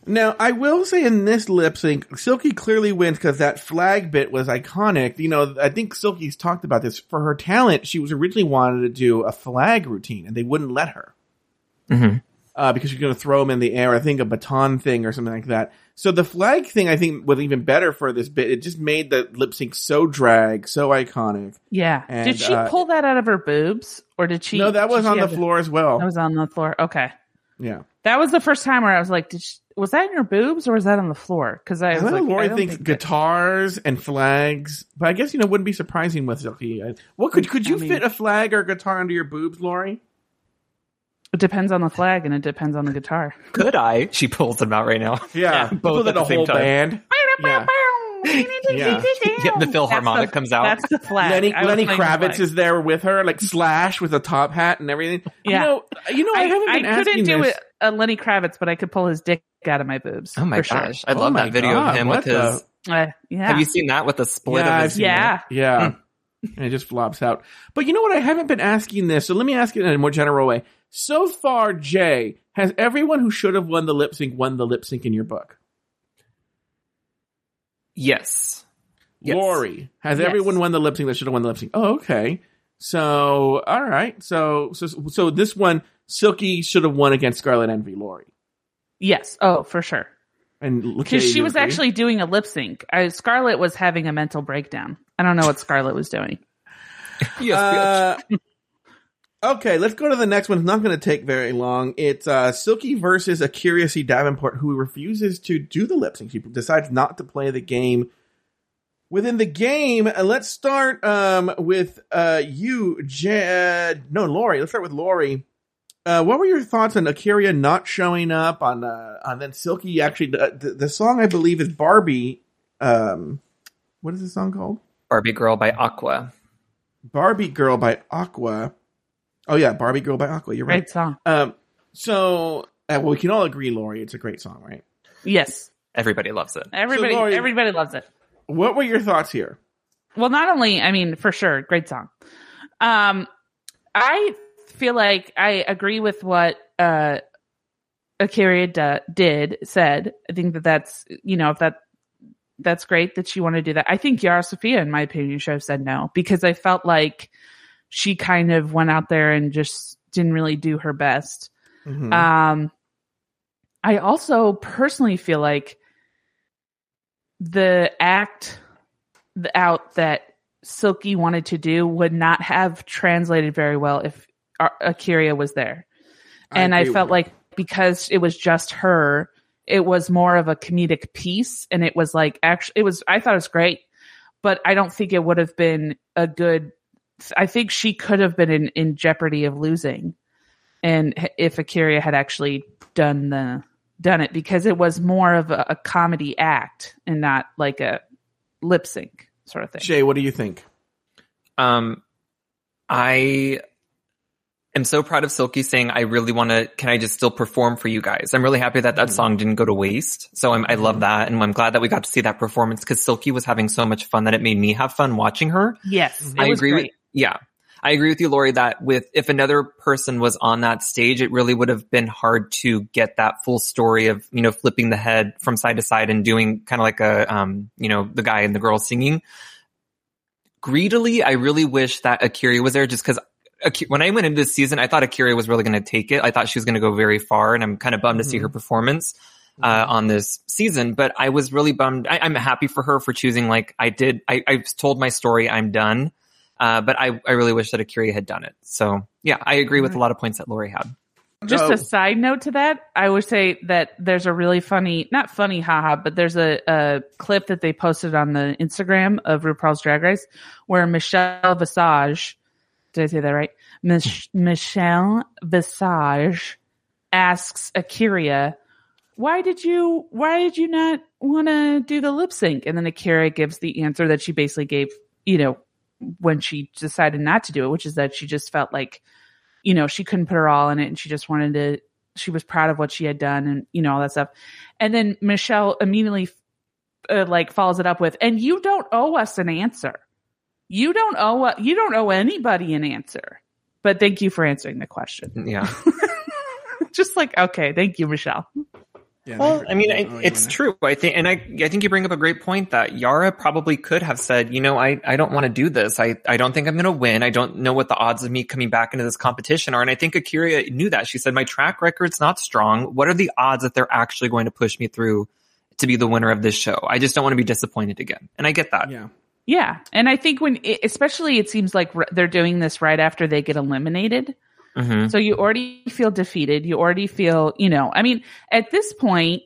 Now, I will say in this lip sync, Silky clearly wins because that flag bit was iconic. You know, I think Silky's talked about this. For her talent, she was originally wanted to do a flag routine, and they wouldn't let her Mhm. Uh, because you're going to throw them in the air. I think a baton thing or something like that. So the flag thing, I think, was even better for this bit. It just made the lip sync so drag, so iconic. Yeah. And, did she uh, pull that out of her boobs, or did she? no, that was on the it- floor as well. That was on the floor. Okay. yeah. That was the first time where I was like, did she, was that in her boobs or was that on the floor? Because I I was like, Lauri I thinks think that- guitars and flags, but I guess you know wouldn't be surprising with Silky. What could could you I mean- fit a flag or guitar under your boobs, Lauri? It depends on the flag and it depends on the guitar. could I? She pulls them out right now. <laughs> Yeah, both Pull at the a same whole time. band. <laughs> Yeah. Yeah. Yeah, the Philharmonic That's the- comes out. That's the flag. Lenny Lenny playing the Kravitz flag. is there with her, like Slash with a top hat and everything. Yeah. You know, you know, I, I, haven't I been couldn't asking do this. it a Lenny Kravitz, but I could pull his dick out of my boobs. oh my for sure. gosh, I Oh love my that video God, of him with his. the- Uh, yeah. Have you seen that with the split Yeah, of his? Yeah. that. yeah. And it just flops out. But you know what? I haven't been asking this, so let me ask it in a more general way. So far, Jay, has everyone who should have won the lip sync won the lip sync in your book? Yes. Yes. Lauri, has Yes. everyone won the lip sync that should have won the lip sync? Oh, okay. So, all right. So, so, so this one, Silky should have won against Scarlet Envy, Lauri. Yes. Oh, for sure. And Because she was agree? actually doing a lip sync. I, Scarlet was having a mental breakdown. I don't know what Scarlet was doing. <laughs> Yes. Uh, okay, let's go to the next one. It's not going to take very long. It's uh, Silky versus A'keria C. Davenport, who refuses to do the lip sync. She decides not to play the game. Within the game, uh, let's start um, with uh, you, J- uh, no, Lauri. Let's start with Lauri. Uh, what were your thoughts on A'keria not showing up on uh, on then Silky actually the, the song I believe is Barbie. Um, what is the song called? Barbie Girl by Aqua. Barbie Girl by Aqua. Oh yeah, Barbie Girl by Aqua. You're right. Great song. Um, so uh, well, we can all agree, Lauri, it's a great song, right? Yes. Everybody loves it. Everybody, Lauri- everybody loves it. What were your thoughts here? Well, not only, I mean, for sure, great song. Um, I feel like I agree with what uh, A'keria d- did said. I think that that's you know if that that's great that she wanted to do that. I think Yara Sofia, in my opinion, should have said no because I felt like she kind of went out there and just didn't really do her best. Mhm. Um, I also personally feel like the act the out that Silky wanted to do would not have translated very well if A'keria was there. and I, agree felt like because it was just her, it was more of a comedic piece and it was like actually it was I thought it was great, but I don't think it would have been a good I think she could have been in, in jeopardy of losing. And if A'keria had actually done the done it because it was more of a, a comedy act and not like a lip sync sort of thing. Jay, what do you think? Um, I am so proud of Silky saying, I really want to, can I just still perform for you guys? I'm really happy that that Mhm. song didn't go to waste. So I'm, I love Mhm. that. And I'm glad that we got to see that performance because Silky was having so much fun that it made me have fun watching her. Yes, it I was agree great. with, yeah. I agree with you, Lauri, that with, if another person was on that stage, it really would have been hard to get that full story of, you know, flipping the head from side to side and doing kind of like a, um, you know, the guy and the girl singing. Greedily, I really wish that A'keria was there just because when I went into this season, I thought A'keria was really going to take it. I thought she was going to go very far and I'm kind of bummed to see her performance uh, on this season, but I was really bummed. I, I'm happy for her for choosing like I did. I, I told my story. I'm done. Uh, but I, I really wish that A'keria had done it. So yeah, I agree with a lot of points that Lauri had. Just Oh. a side note to that, I would say that there's a really funny, not funny, haha, but there's a, a clip that they posted on the Instagram of RuPaul's Drag Race where Michelle Visage, did I say that right? Mich- Michelle Visage asks A'keria, why did you, why did you not want to do the lip sync? And then A'keria gives the answer that she basically gave, you know, when she decided not to do it, which is that she just felt like, you know, she couldn't put her all in it and she just wanted to, she was proud of what she had done and, you know, all that stuff. And then Michelle immediately, uh, like follows it up with, and you don't owe us an answer. You don't owe, you don't owe anybody an answer, but thank you for answering the question. Yeah. <laughs> just like, okay, thank you, Michelle. Yeah, Well, I mean, I, it's true. I think, and I, I think you bring up a great point that Yara probably could have said, you know, I, I don't want to do this. I, I don't think I'm going to win. I don't know what the odds of me coming back into this competition are. And I think A'keria knew that. She said, my track record's not strong. What are the odds that they're actually going to push me through to be the winner of this show? I just don't want to be disappointed again. And I get that. Yeah. Yeah. And I think when, especially it seems like r- they're doing this right after they get eliminated. Hmm So you already feel defeated. You already feel, you know, I mean, at this point,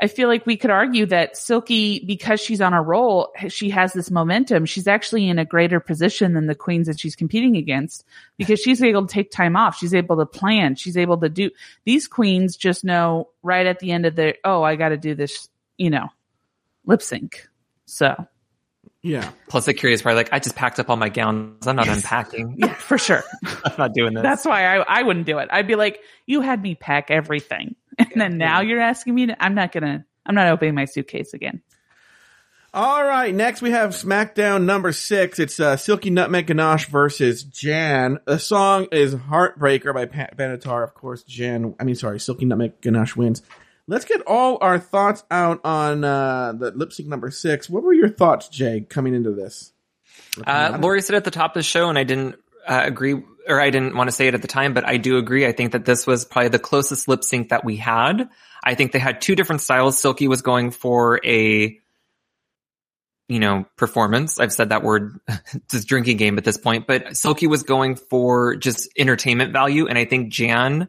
I feel like we could argue that Silky, because she's on a roll, she has this momentum. She's actually in a greater position than the queens that she's competing against because she's able to take time off. She's able to plan. She's able to do these queens just know right at the end of their, oh, I got to do this, you know, lip sync. So Yeah. Plus, the curious part, like, I just packed up all my gowns. I'm not unpacking. <laughs> yeah, for sure. I'm <laughs> not doing this. That's why I, I wouldn't do it. I'd be like, you had me pack everything. <laughs> And then now you're asking me to, I'm not gonna, I'm not opening my suitcase again. All right. Next, we have SmackDown number six. It's uh, Silky Nutmeg Ganache versus Jan. The song is Heartbreaker by Pat Benatar. Of course, Jan, I mean, sorry, Silky Nutmeg Ganache wins. Let's get all our thoughts out on uh, the lip sync number six. What were your thoughts, Jay, coming into this? Uh, Lauri said at the top of the show, and I didn't uh, agree, or I didn't want to say it at the time, but I do agree. I think that this was probably the closest lip sync that we had. I think they had two different styles. Silky was going for a, you know, performance. I've said that word, <laughs> just drinking game at this point, but Silky was going for just entertainment value. And I think Jan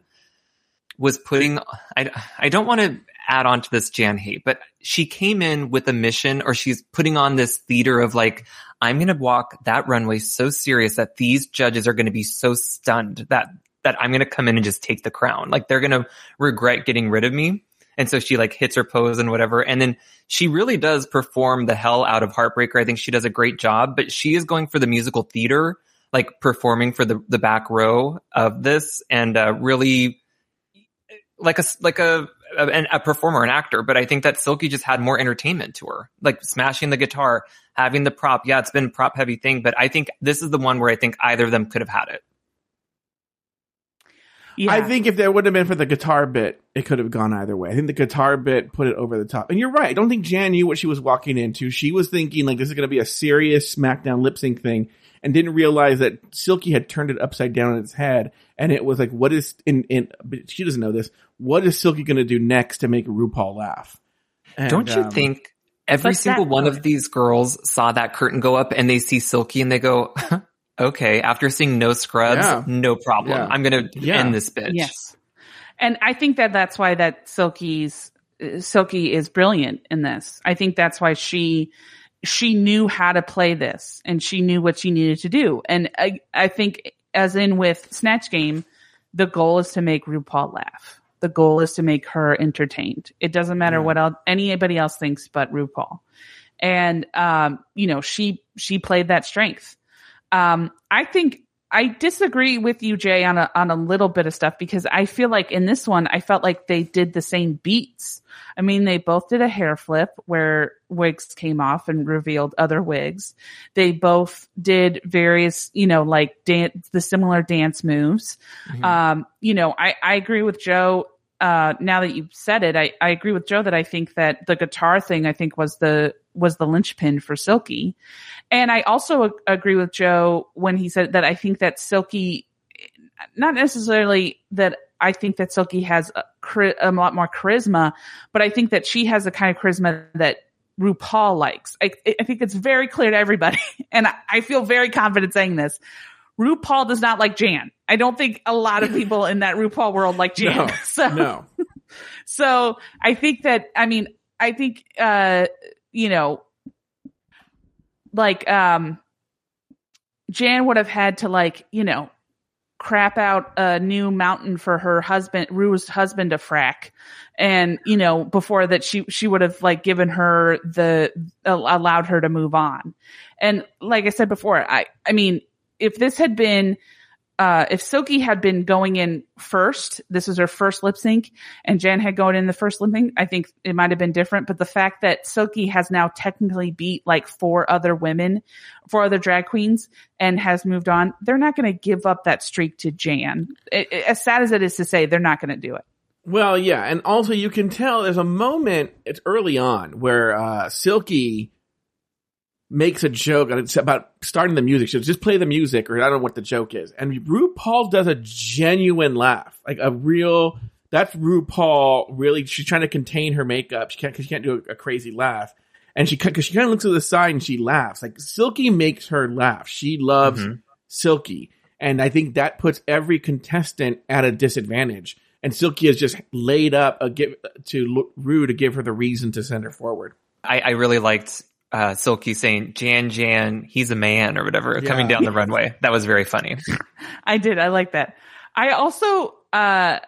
was putting, I, I don't want to add on to this Jan hate, but she came in with a mission or she's putting on this theater of like, I'm going to walk that runway so serious that these judges are going to be so stunned that, that I'm going to come in and just take the crown. Like they're going to regret getting rid of me. And so she like hits her pose and whatever. And then she really does perform the hell out of Heartbreaker. I think she does a great job, but she is going for the musical theater, like performing for the, the back row of this and, uh, really like a, like a, a, a performer, an actor, but I think that Silky just had more entertainment to her, like smashing the guitar, having the prop. Yeah, it's been prop heavy thing, but I think this is the one where I think either of them could have had it. Yeah. I think if there would have been for the guitar bit, it could have gone either way. I think the guitar bit put it over the top. And you're right. I don't think Jan knew what she was walking into. She was thinking like this is going to be a serious SmackDown lip sync thing and didn't realize that Silky had turned it upside down on its head. And it was like, what is in, in, but she doesn't know this. What is Silky going to do next to make RuPaul laugh? And, Don't you um, think every single that- one of these girls saw that curtain go up and they see Silky and they go, <laughs> okay, after seeing no scrubs, Yeah. no problem. Yeah. I'm going to Yeah. end this bitch. Yes. And I think that that's why that Silky's uh, Silky is brilliant in this. I think that's why she she knew how to play this and she knew what she needed to do. And I I think as in with Snatch Game, the goal is to make RuPaul laugh. The goal is to make her entertained. It doesn't matter Yeah. what else, anybody else thinks but RuPaul. And um, you know, she she played that strength. Um, I think I disagree with you, Jay, on a on a little bit of stuff because I feel like in this one, I felt like they did the same beats. I mean, they both did a hair flip where wigs came off and revealed other wigs. They both did various, you know, like dance, the similar dance moves. Mhm. Um, you know, I, I agree with Joe. Uh, now that you've said it, I, I agree with Joe that I think that the guitar thing, I think was the, was the linchpin for Silky. And I also ag- agree with Joe when he said that I think that Silky, not necessarily that I think that Silky has a, a lot more charisma, but I think that she has the kind of charisma that RuPaul likes. I, I think it's very clear to everybody, <laughs> and I, I feel very confident saying this. RuPaul does not like Jan. I don't think a lot of people in that RuPaul world like <laughs> Jan. No, <laughs> so, no. so I think that, I mean, I think, uh, you know, like, um, Jan would have had to like, you know, crap out a new mountain for her husband, Rue's husband to frack. And, you know, before that she, she would have like given her the, allowed her to move on. And like I said before, I, I mean, if this had been, uh, if Silky had been going in first, this was her first lip sync, and Jan had gone in the first lip sync, I think it might have been different. But the fact that Silky has now technically beat like four other women, four other drag queens, and has moved on, they're not going to give up that streak to Jan. It- it- as sad as it is to say, they're not going to do it. Well, yeah, and also you can tell there's a moment. It's early on where uh, Silky makes a joke about starting the music. She'll just play the music, or I don't know what the joke is. And RuPaul does a genuine laugh, like a real. That's RuPaul. Really, she's trying to contain her makeup. She can't. She can't do a, a crazy laugh, and she because she kind of looks to the side and she laughs. Like Silky makes her laugh. She loves Mhm. Silky, and I think that puts every contestant at a disadvantage. And Silky has just laid up a give to Rue to give her the reason to send her forward. I, I really liked uh, Silky saying, Jan, Jan, he's a man or whatever, Yeah. coming down the <laughs> runway. That was very funny. I did. I like that. I also, uh,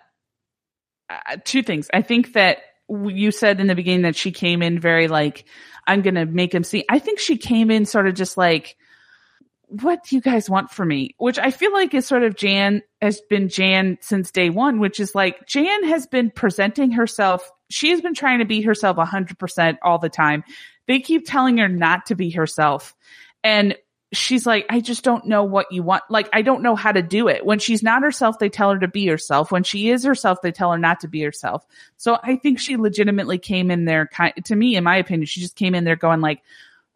uh, two things. I think that you said in the beginning that she came in very like, I'm going to make him see. I think she came in sort of just like, what do you guys want from me? Which I feel like is sort of Jan has been Jan since day one, which is like Jan has been presenting herself. She has been trying to be herself a 100% all the time. They keep telling her not to be herself. And she's like, I just don't know what you want. Like, I don't know how to do it. When she's not herself, they tell her to be herself. When she is herself, they tell her not to be herself. So I think she legitimately came in there kind, to me, in my opinion, she just came in there going like,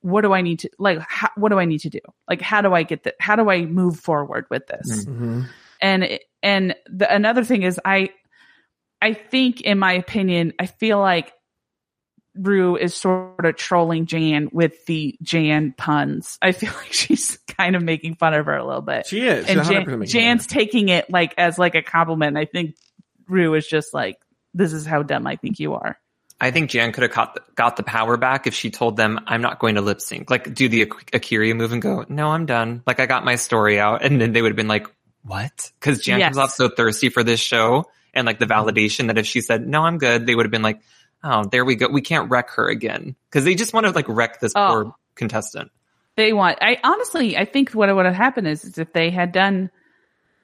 what do I need to, like, how, what do I need to do? Like, how do I get that? How do I move forward with this? Mhm. And, and the, another thing is I, I think in my opinion, I feel like Rue is sort of trolling Jan with the Jan puns. I feel <laughs> like she's kind of making fun of her a little bit. She is. and Jan, Jan's fun taking it like as like a compliment. I think Rue is just like, this is how dumb I think you are. I think Jan could have got the, got the power back if she told them, I'm not going to lip sync. Like, do the Ak- A'keria move and go, no, I'm done. Like, I got my story out. And then they would have been like, what? Because Jan Yes. comes off so thirsty for this show and like the validation that if she said, no, I'm good, they would have been like, oh, there we go. We can't wreck her again. Because they just want to like wreck this Oh. poor contestant. They want, I honestly, I think what would have happened is, is if they had done,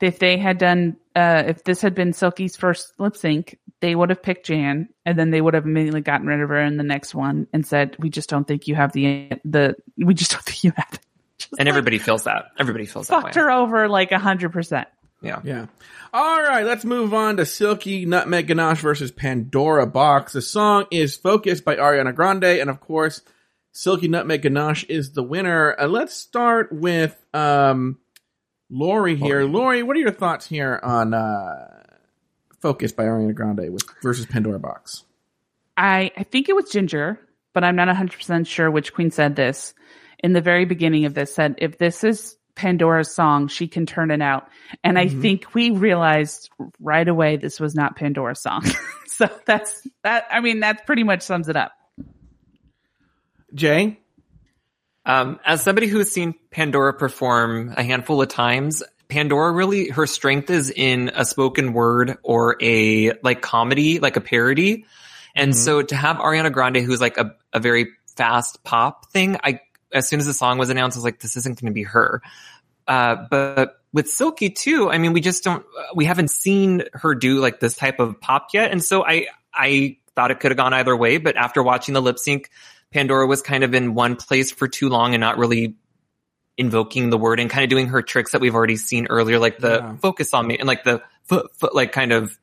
if they had done, uh, if this had been Silky's first lip sync, they would have picked Jan and then they would have immediately gotten rid of her in the next one and said, we just don't think you have the, the, we just don't think you have it. <laughs> Just And like, everybody feels that. Everybody feels that fucked her over like a hundred percent. Yeah. Yeah. All right, let's move on to Silky Nutmeg Ganache versus Pandora Boxx. The song is Focus by Ariana Grande, and of course, Silky Nutmeg Ganache is the winner. Uh, let's start with um, Lauri here. Lauri, what are your thoughts here on uh, Focus by Ariana Grande with versus Pandora Boxx? I, I think it was Ginger, but I'm not 100% sure which queen said this. In the very beginning of this, said, if this is Pandora's song, she can turn it out. And I think we realized right away this was not Pandora's song. <laughs> so that's, that, I mean, that pretty much sums it up. Jay? Um, as somebody who's seen Pandora perform a handful of times, Pandora really, her strength is in a spoken word or a like comedy, like a parody. And so to have Ariana Grande, who's like a, a very fast pop thing, I, as soon as the song was announced, I was like, this isn't going to be her. Uh, but with Silky too, I mean, we just don't, we haven't seen her do like this type of pop yet. And so I, I thought it could have gone either way, but after watching the lip sync, Pandora was kind of in one place for too long and not really invoking the word and kind of doing her tricks that we've already seen earlier, like the Yeah. focus on me and like the foot, foot like kind of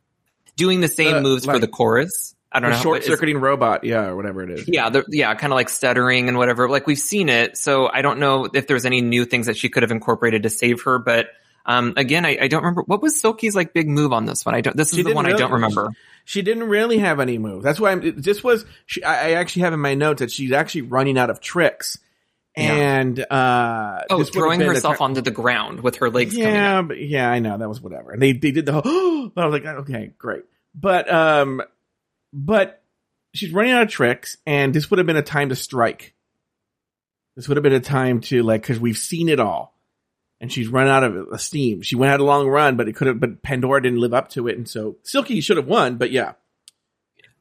doing the same Uh, moves for the chorus. I don't The know. Short circuiting robot, yeah, or whatever it is. yeah, the, yeah, kind of like stuttering and whatever. Like we've seen it, so I don't know if there's any new things that she could have incorporated to save her. But um, again, I, I don't remember what was Silky's like big move on this one. I don't. This is She the one I don't remember. She didn't really have any move. That's why I'm, this was, she, I, I actually have in my notes that she's actually running out of tricks. Yeah. And, uh, Oh, throwing herself ti- onto the ground with her legs yeah, up. but yeah, I know that was whatever. And they they did the whole. but <gasps> I was like, okay, great. But um, but she's running out of tricks, and this would have been a time to strike. This would have been a time to like because we've seen it all, and she's run out of steam. She went out a long run, but it could have. But Pandora didn't live up to it, and so Silky should have won. But yeah,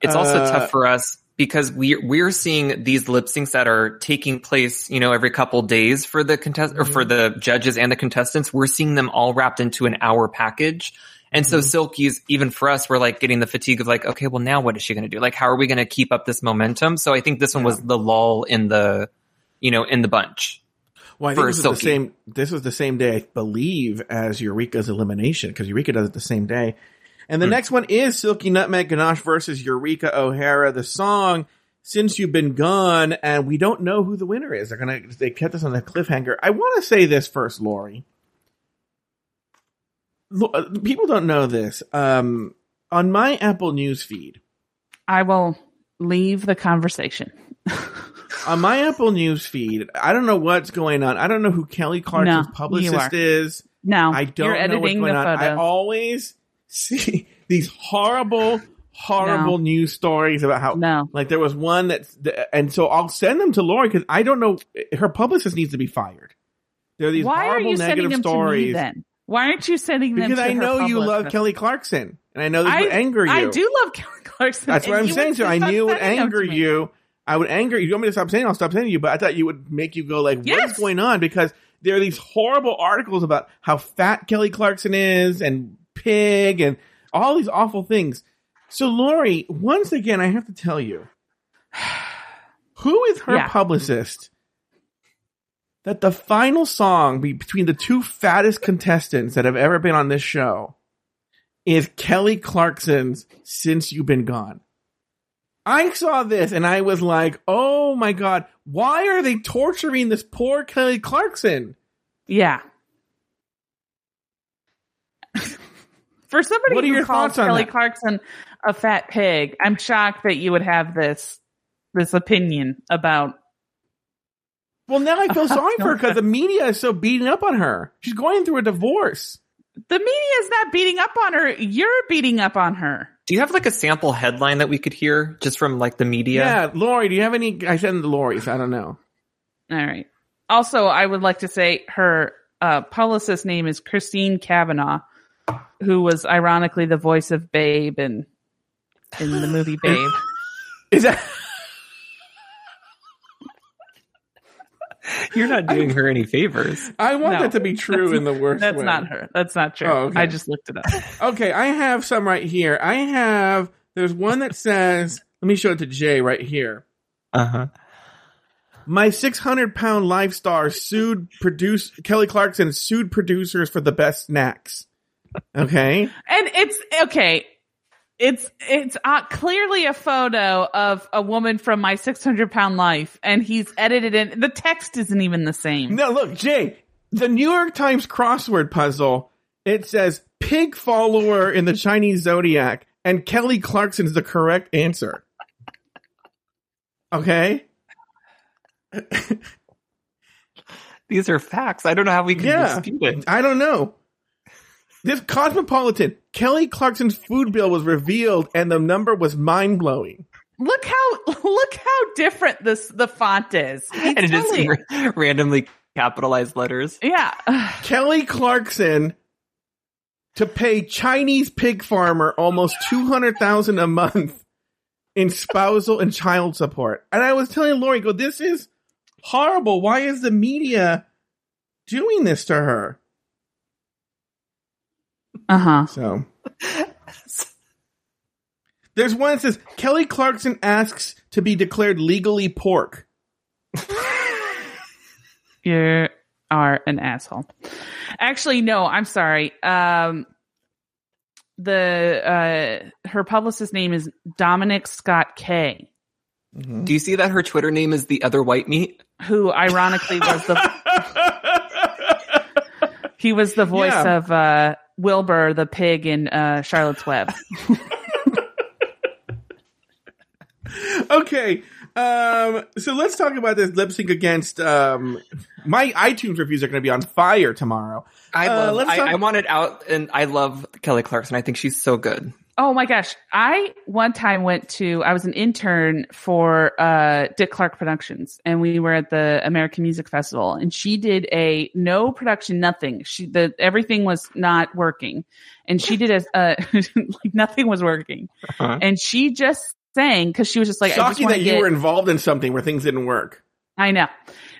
It's also Uh, tough for us because we we're seeing these lip syncs that are taking place, you know, every couple days for the contest or Mm-hmm. for the judges and the contestants. We're seeing them all wrapped into an hour package. And so Mm-hmm. Silky's, even for us, we're like getting the fatigue of like, okay, well now what is she going to do? Like, how are we going to keep up this momentum? So I think this one was the lull in the, you know, in the bunch. Well, I think this was the same. This was the same day, I believe, as Eureka's elimination because Eureka does it the same day. And the next one is Silky Nutmeg Ganache versus Eureka O'Hara. The song "Since You've Been Gone," and we don't know who the winner is. They're gonna they kept us on a cliffhanger. I want to say this first, Lauri. Lo- uh, People don't know this. Um, on my Apple News feed, I will leave the conversation. <laughs> on my Apple News feed, I don't know what's going on. I don't know who Kelly Clarkson's No, publicist is. No, I don't know what's editing going the on. I always see <laughs> these horrible, horrible news stories about how, No. like there was one that, and so I'll send them to Lauri because I don't know, her publicist needs to be fired. There are these Why are horrible negative me stories. then? Why aren't you sending them because I know you love? Kelly Clarkson, and I know this I, would anger you. I do love <laughs> Kelly Clarkson. That's what I'm saying. So I knew it would anger you. I would anger you. You want me to stop saying? I'll stop saying to you. But I thought you would make you go like, "What Yes. is going on?" Because there are these horrible articles about how fat Kelly Clarkson is and pig and all these awful things. So, Lauri, once again, I have to tell you, <sighs> who is her Yeah. publicist? That the final song be- between the two fattest contestants that have ever been on this show is Kelly Clarkson's Since You've Been Gone. I saw this and I was like, oh my god, why are they torturing this poor Kelly Clarkson? Yeah. <laughs> For somebody What are who your calls thoughts Kelly that? Clarkson a fat pig, I'm shocked that you would have this this opinion about. Well, now I feel sorry for her <laughs> because the media is so beating up on her. She's going through a divorce. The media is not beating up on her. You're beating up on her. Do you have like a sample headline that we could hear just from like the media? Yeah, Lauri, do you have any? I said the Lauri's. I don't know. All right. Also, I would like to say her uh, publicist name is Christine Cavanaugh, who was ironically the voice of Babe in in the movie <laughs> Babe. Is that? You're not <laughs> doing her any favors. I want No, that to be true in the worst That's way. not her. That's not true. Oh, okay. I just looked it up. <laughs> Okay, I have some right here. I have. There's one that says. Let me show it to Jay right here. Uh huh. My 600 pound life star sued produce Kelly Clarkson sued producers for the best snacks. Okay. And it's okay. It's it's uh, clearly a photo of a woman from my 600 pound life, and he's edited in. The text isn't even the same. No, look, Jay, the New York Times crossword puzzle, it says pig follower in the Chinese zodiac, and Kelly Clarkson's the correct answer. Okay? <laughs> These are facts. I don't know how we can Yeah. dispute it. I don't know. This Cosmopolitan, Kelly Clarkson's food bill was revealed and the number was mind blowing. Look how <laughs> look how different this the font is. <laughs> And it is Totally- in ra- randomly capitalized letters. yeah. <sighs> Kelly Clarkson to pay Chinese pig farmer almost 200,000 a month in spousal and child support. And I was telling Lauri, go, this is horrible. Why is the media doing this to her? Uh huh. So there's one that says Kelly Clarkson asks to be declared legally pork. <laughs> You are an asshole. Actually, no, I'm sorry. Um, the uh, her publicist name is Dominic Scott Kay, Do you see that her Twitter name is the other white meat? who ironically was the <laughs> he was the voice Yeah. of uh, Wilbur the pig in uh, Charlotte's Web. <laughs> okay. Um, so let's talk about this lip sync against, um, my iTunes reviews are going to be on fire tomorrow. I Uh, love. let's I, talk- I want it out, and I love Kelly Clarkson. I think she's so good. Oh my gosh. I one time went to I was an intern for uh Dick Clark Productions and we were at the American Music Festival and she did a no production nothing. She the everything was not working. And she did a uh <laughs> like nothing was working. Uh-huh. And she just sang cuz she was just like I just Shocking that you get were involved in something where things didn't work. I know.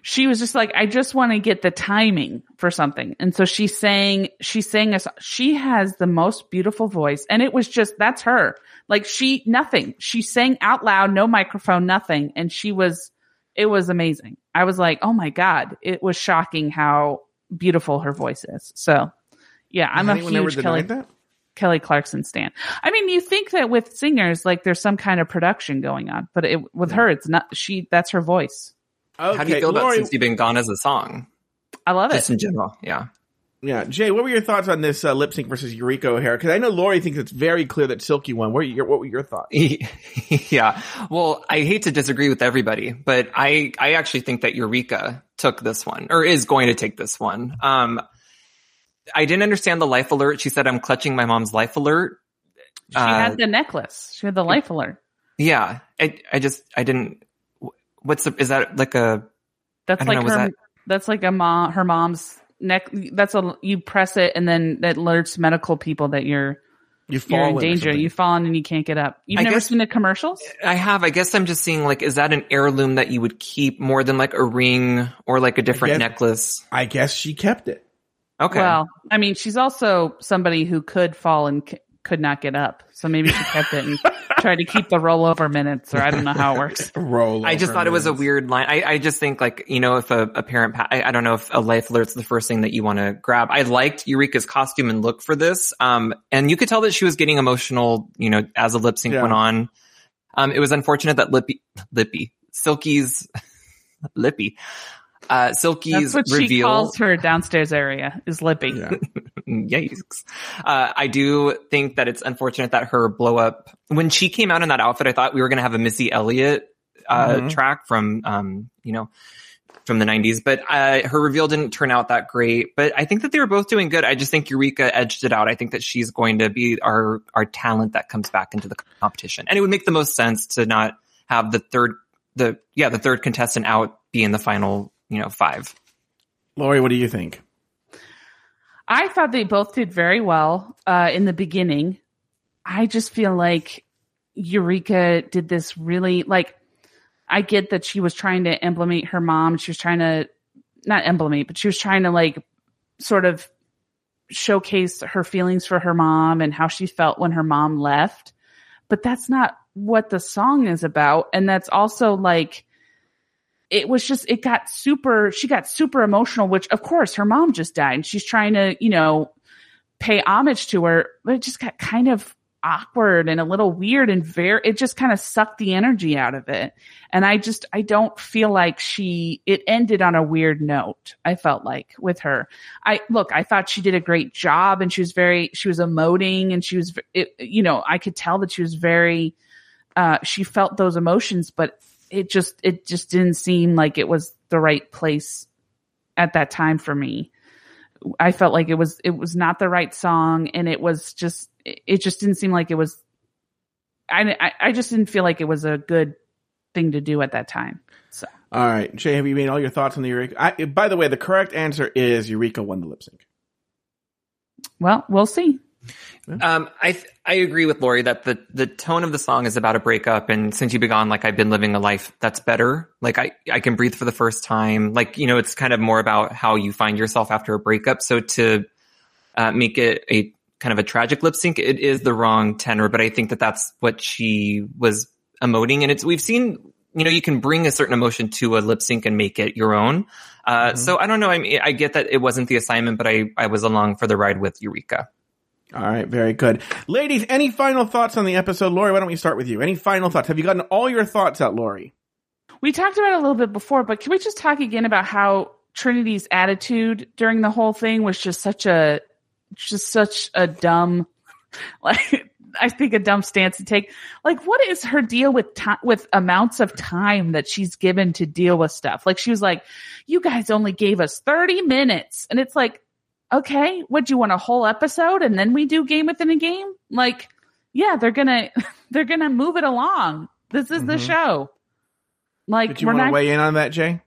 She was just like, I just want to get the timing for something. And so she sang, she sang us, she has the most beautiful voice. And it was just, that's her. Like she, nothing. She sang out loud, no microphone, nothing. And she was, it was amazing. I was like, oh my God. It was shocking how beautiful her voice is. So yeah, I'm a huge Kelly, that? Kelly Clarkson stan. I mean, you think that with singers, like there's some kind of production going on, but it, with her, it's not, she, that's her voice. Okay, How do you feel about Lauri, since you've been gone as a song? I love it. Just in general, yeah. yeah, Jay, what were your thoughts on this uh, lip sync versus Eureka O'Hara? Because I know Lauri thinks it's very clear that Silky won. What were your, what were your thoughts? <laughs> yeah. Well, I hate to disagree with everybody, but I, I actually think that Eureka took this one or is going to take this one. Um, I didn't understand the life alert. She said, I'm clutching my mom's life alert. She Uh, had the necklace. She had the life alert. Yeah. I, I just, I didn't, what's the, is that like a, That's like know, her. that- That's like a mom. Her mom's neck. That's a. You press it, and then that alerts medical people that you're You've you're in danger. You've fallen and you can't get up. You've I never guess- seen the commercials? I have. I guess I'm just seeing like, is that an heirloom that you would keep more than like a ring or like a different guess- necklace? I guess she kept it. Okay. Well, I mean, she's also somebody who could fall and c- could not get up. So maybe she kept it and <laughs> tried to keep the rollover minutes, or I don't know how it works. <laughs> Roll. I just over thought it was a weird line. I, I just think like, you know, if a, a parent, pa- I, I don't know if a life alert's the first thing that you want to grab. I liked Eureka's costume and look for this. Um, and you could tell that she was getting emotional, you know, as the lip sync Yeah. went on. Um, it was unfortunate that Lippy, Lippy, Silky's, <laughs> Lippy, uh, Silky's That's what she calls her downstairs area is Lippy. Yeah. <laughs> <laughs> Yikes. Uh, I do think that it's unfortunate that her blow up, when she came out in that outfit, I thought we were going to have a Missy Elliott, uh, Mhm. track from, um, you know, from the 90s, but, uh, her reveal didn't turn out that great, but I think that they were both doing good. I just think Eureka edged it out. I think that she's going to be our, our talent that comes back into the competition. And it would make the most sense to not have the third, the, yeah, the third contestant out be in the final, you know, five. Lauri, what do you think? I thought they both did very well uh, in the beginning. I just feel like Eureka did this really like. I get that she was trying to implement her mom. She was trying to not implement, but she was trying to like sort of showcase her feelings for her mom and how she felt when her mom left. But that's not what the song is about. And that's also like it was just it got super she got super emotional which of course her mom just died and she's trying to you know pay homage to her but it just got kind of awkward and a little weird and very it just kind of sucked the energy out of it. And i just i don't feel like she it ended on a weird note i felt like with her. I look i thought she did a great job and she was very she was emoting and she was it, you know i could tell that she was very uh she felt those emotions but it just it just didn't seem like it was the right place at that time for me. I felt like it was it was not the right song, and it was just it just didn't seem like it was. I I, just didn't feel like it was a good thing to do at that time. So All right, Jay, have you made all your thoughts on the Eureka? I, by the way, the correct answer is Eureka won the lip sync. well, we'll see. Um, I th- I agree with Lauri that the the tone of the song is about a breakup, and since you've been gone, like I've been living a life that's better. Like I I can breathe for the first time. Like you know, it's kind of more about how you find yourself after a breakup. So to uh, make it a kind of a tragic lip sync, it is the wrong tenor. But I think that that's what she was emoting, and it's we've seen. You know, you can bring a certain emotion to a lip sync and make it your own. Uh, So I don't know. I mean, I get that it wasn't the assignment, but I I was along for the ride with Eureka. All right, very good. Ladies, any final thoughts on the episode? Lauri, why don't we start with you? Any final thoughts? Have you gotten all your thoughts out, Lauri? We talked about it a little bit before, but can we just talk again about how Trinity's attitude during the whole thing was just such a just such a dumb <laughs> like I think a dumb stance to take. Like what is her deal with time with amounts of time that she's given to deal with stuff? Like she was like, "You guys only gave us 30 minutes." And it's like, "Okay, what do you want a whole episode and then we do game within a game?" Like, yeah, they're going <laughs> to they're going to move it along. This is the Mhm. show. Like Did you want to not weigh in on that, Jay?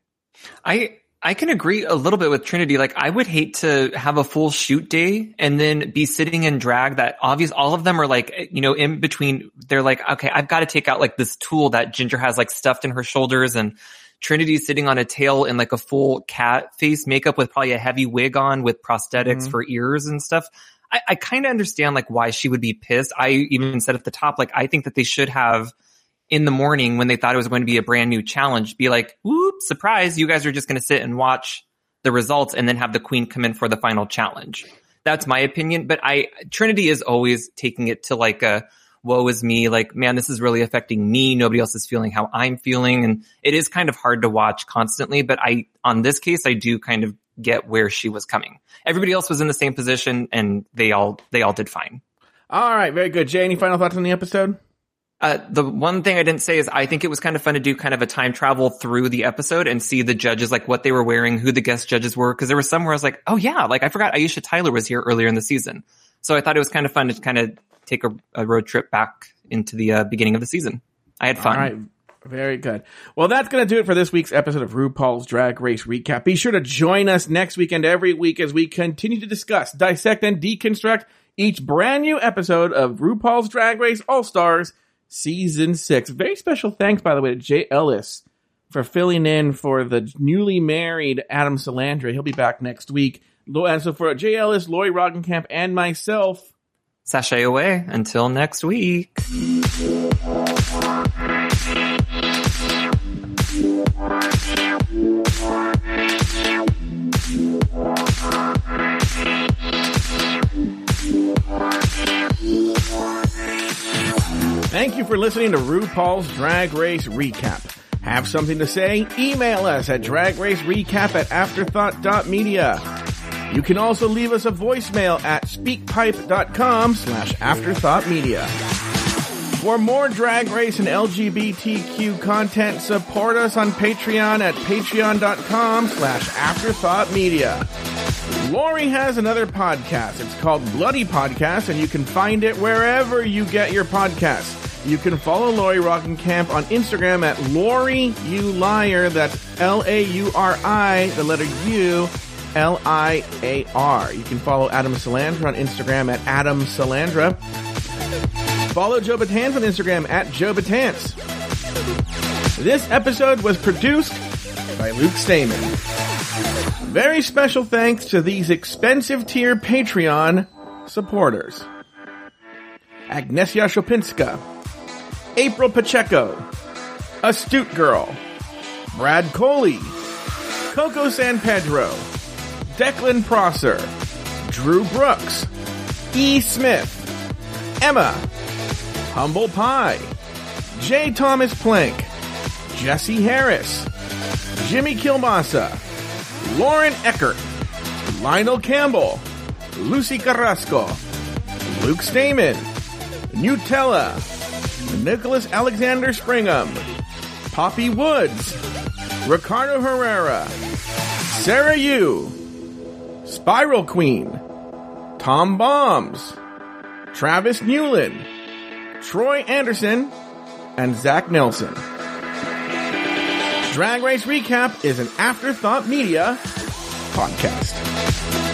I I can agree a little bit with Trinity. Like I would hate to have a full shoot day and then be sitting in drag that obvious all of them are like, you know, in between they're like, okay, I've got to take out like this tool that Ginger has like stuffed in her shoulders and Trinity's sitting on a tail in like a full cat face makeup with probably a heavy wig on with prosthetics Mhm. for ears and stuff. I, I kind of understand like why she would be pissed. I even said at the top, like I think that they should have in the morning when they thought it was going to be a brand new challenge, be like, whoop, surprise, you guys are just going to sit and watch the results and then have the queen come in for the final challenge. That's my opinion. But I, Trinity is always taking it to like a, woe is me, like, man, this is really affecting me. Nobody else is feeling how I'm feeling. And it is kind of hard to watch constantly. But I, on this case, I do kind of get where she was coming. Everybody else was in the same position and they all, they all did fine. All right, very good. Jay, any final thoughts on the episode? Uh, the one thing I didn't say is I think it was kind of fun to do kind of a time travel through the episode and see the judges, like what they were wearing, who the guest judges were. Cause there was some where I was like, oh yeah, like I forgot Aisha Tyler was here earlier in the season. So I thought it was kind of fun to kind of take a, a road trip back into the uh, beginning of the season. I had fun. All right. Very good. Well, that's going to do it for this week's episode of RuPaul's Drag Race Recap. Be sure to join us next week and every week as we continue to discuss, dissect, and deconstruct each brand new episode of RuPaul's Drag Race All Stars Season 6. Very special thanks, by the way, to Jay Ellis for filling in for the newly married Adam Salandra. He'll be back next week. And so for Jay Ellis, Lauri Roggenkamp, and myself, Sashay away until next week. Thank you for listening to RuPaul's Drag Race Recap. Have something to say? Email us at dragracerecap at afterthought.media. You can also leave us a voicemail at speakpipe.com slash afterthoughtmedia. For more Drag Race and LGBTQ content, support us on Patreon at patreon.com slash afterthoughtmedia. Lauri has another podcast. It's called Bloody Podcast, and you can find it wherever you get your podcasts. You can follow Lauri Roggenkamp on Instagram at Lauri You Liar. That's L A U R I, the letter U, L I A R. You can follow Adam Salandra on Instagram at Adam Salandra. Follow Joe Betance on Instagram at Joe Betance. This episode was produced by Luke Stamen. Very special thanks to these expensive tier Patreon supporters. Agnesia Shopinska, April Pacheco, Astute Girl, Brad Coley, Coco San Pedro, Declan Prosser, Drew Brooks, E. Smith, Emma, Humble Pie, J. Thomas Plank, Jesse Harris, Jimmy Kilmasa, Lauren Eckert, Lionel Campbell, Lucy Carrasco, Luke Stamen, Nutella, Nicholas Alexander Springham, Poppy Woods, Ricardo Herrera, Sarah Yu, Spiral Queen, Tom Bombs, Travis Newland, Troy Anderson, and Zach Nelson. Drag Race Recap is an Afterthought Media podcast.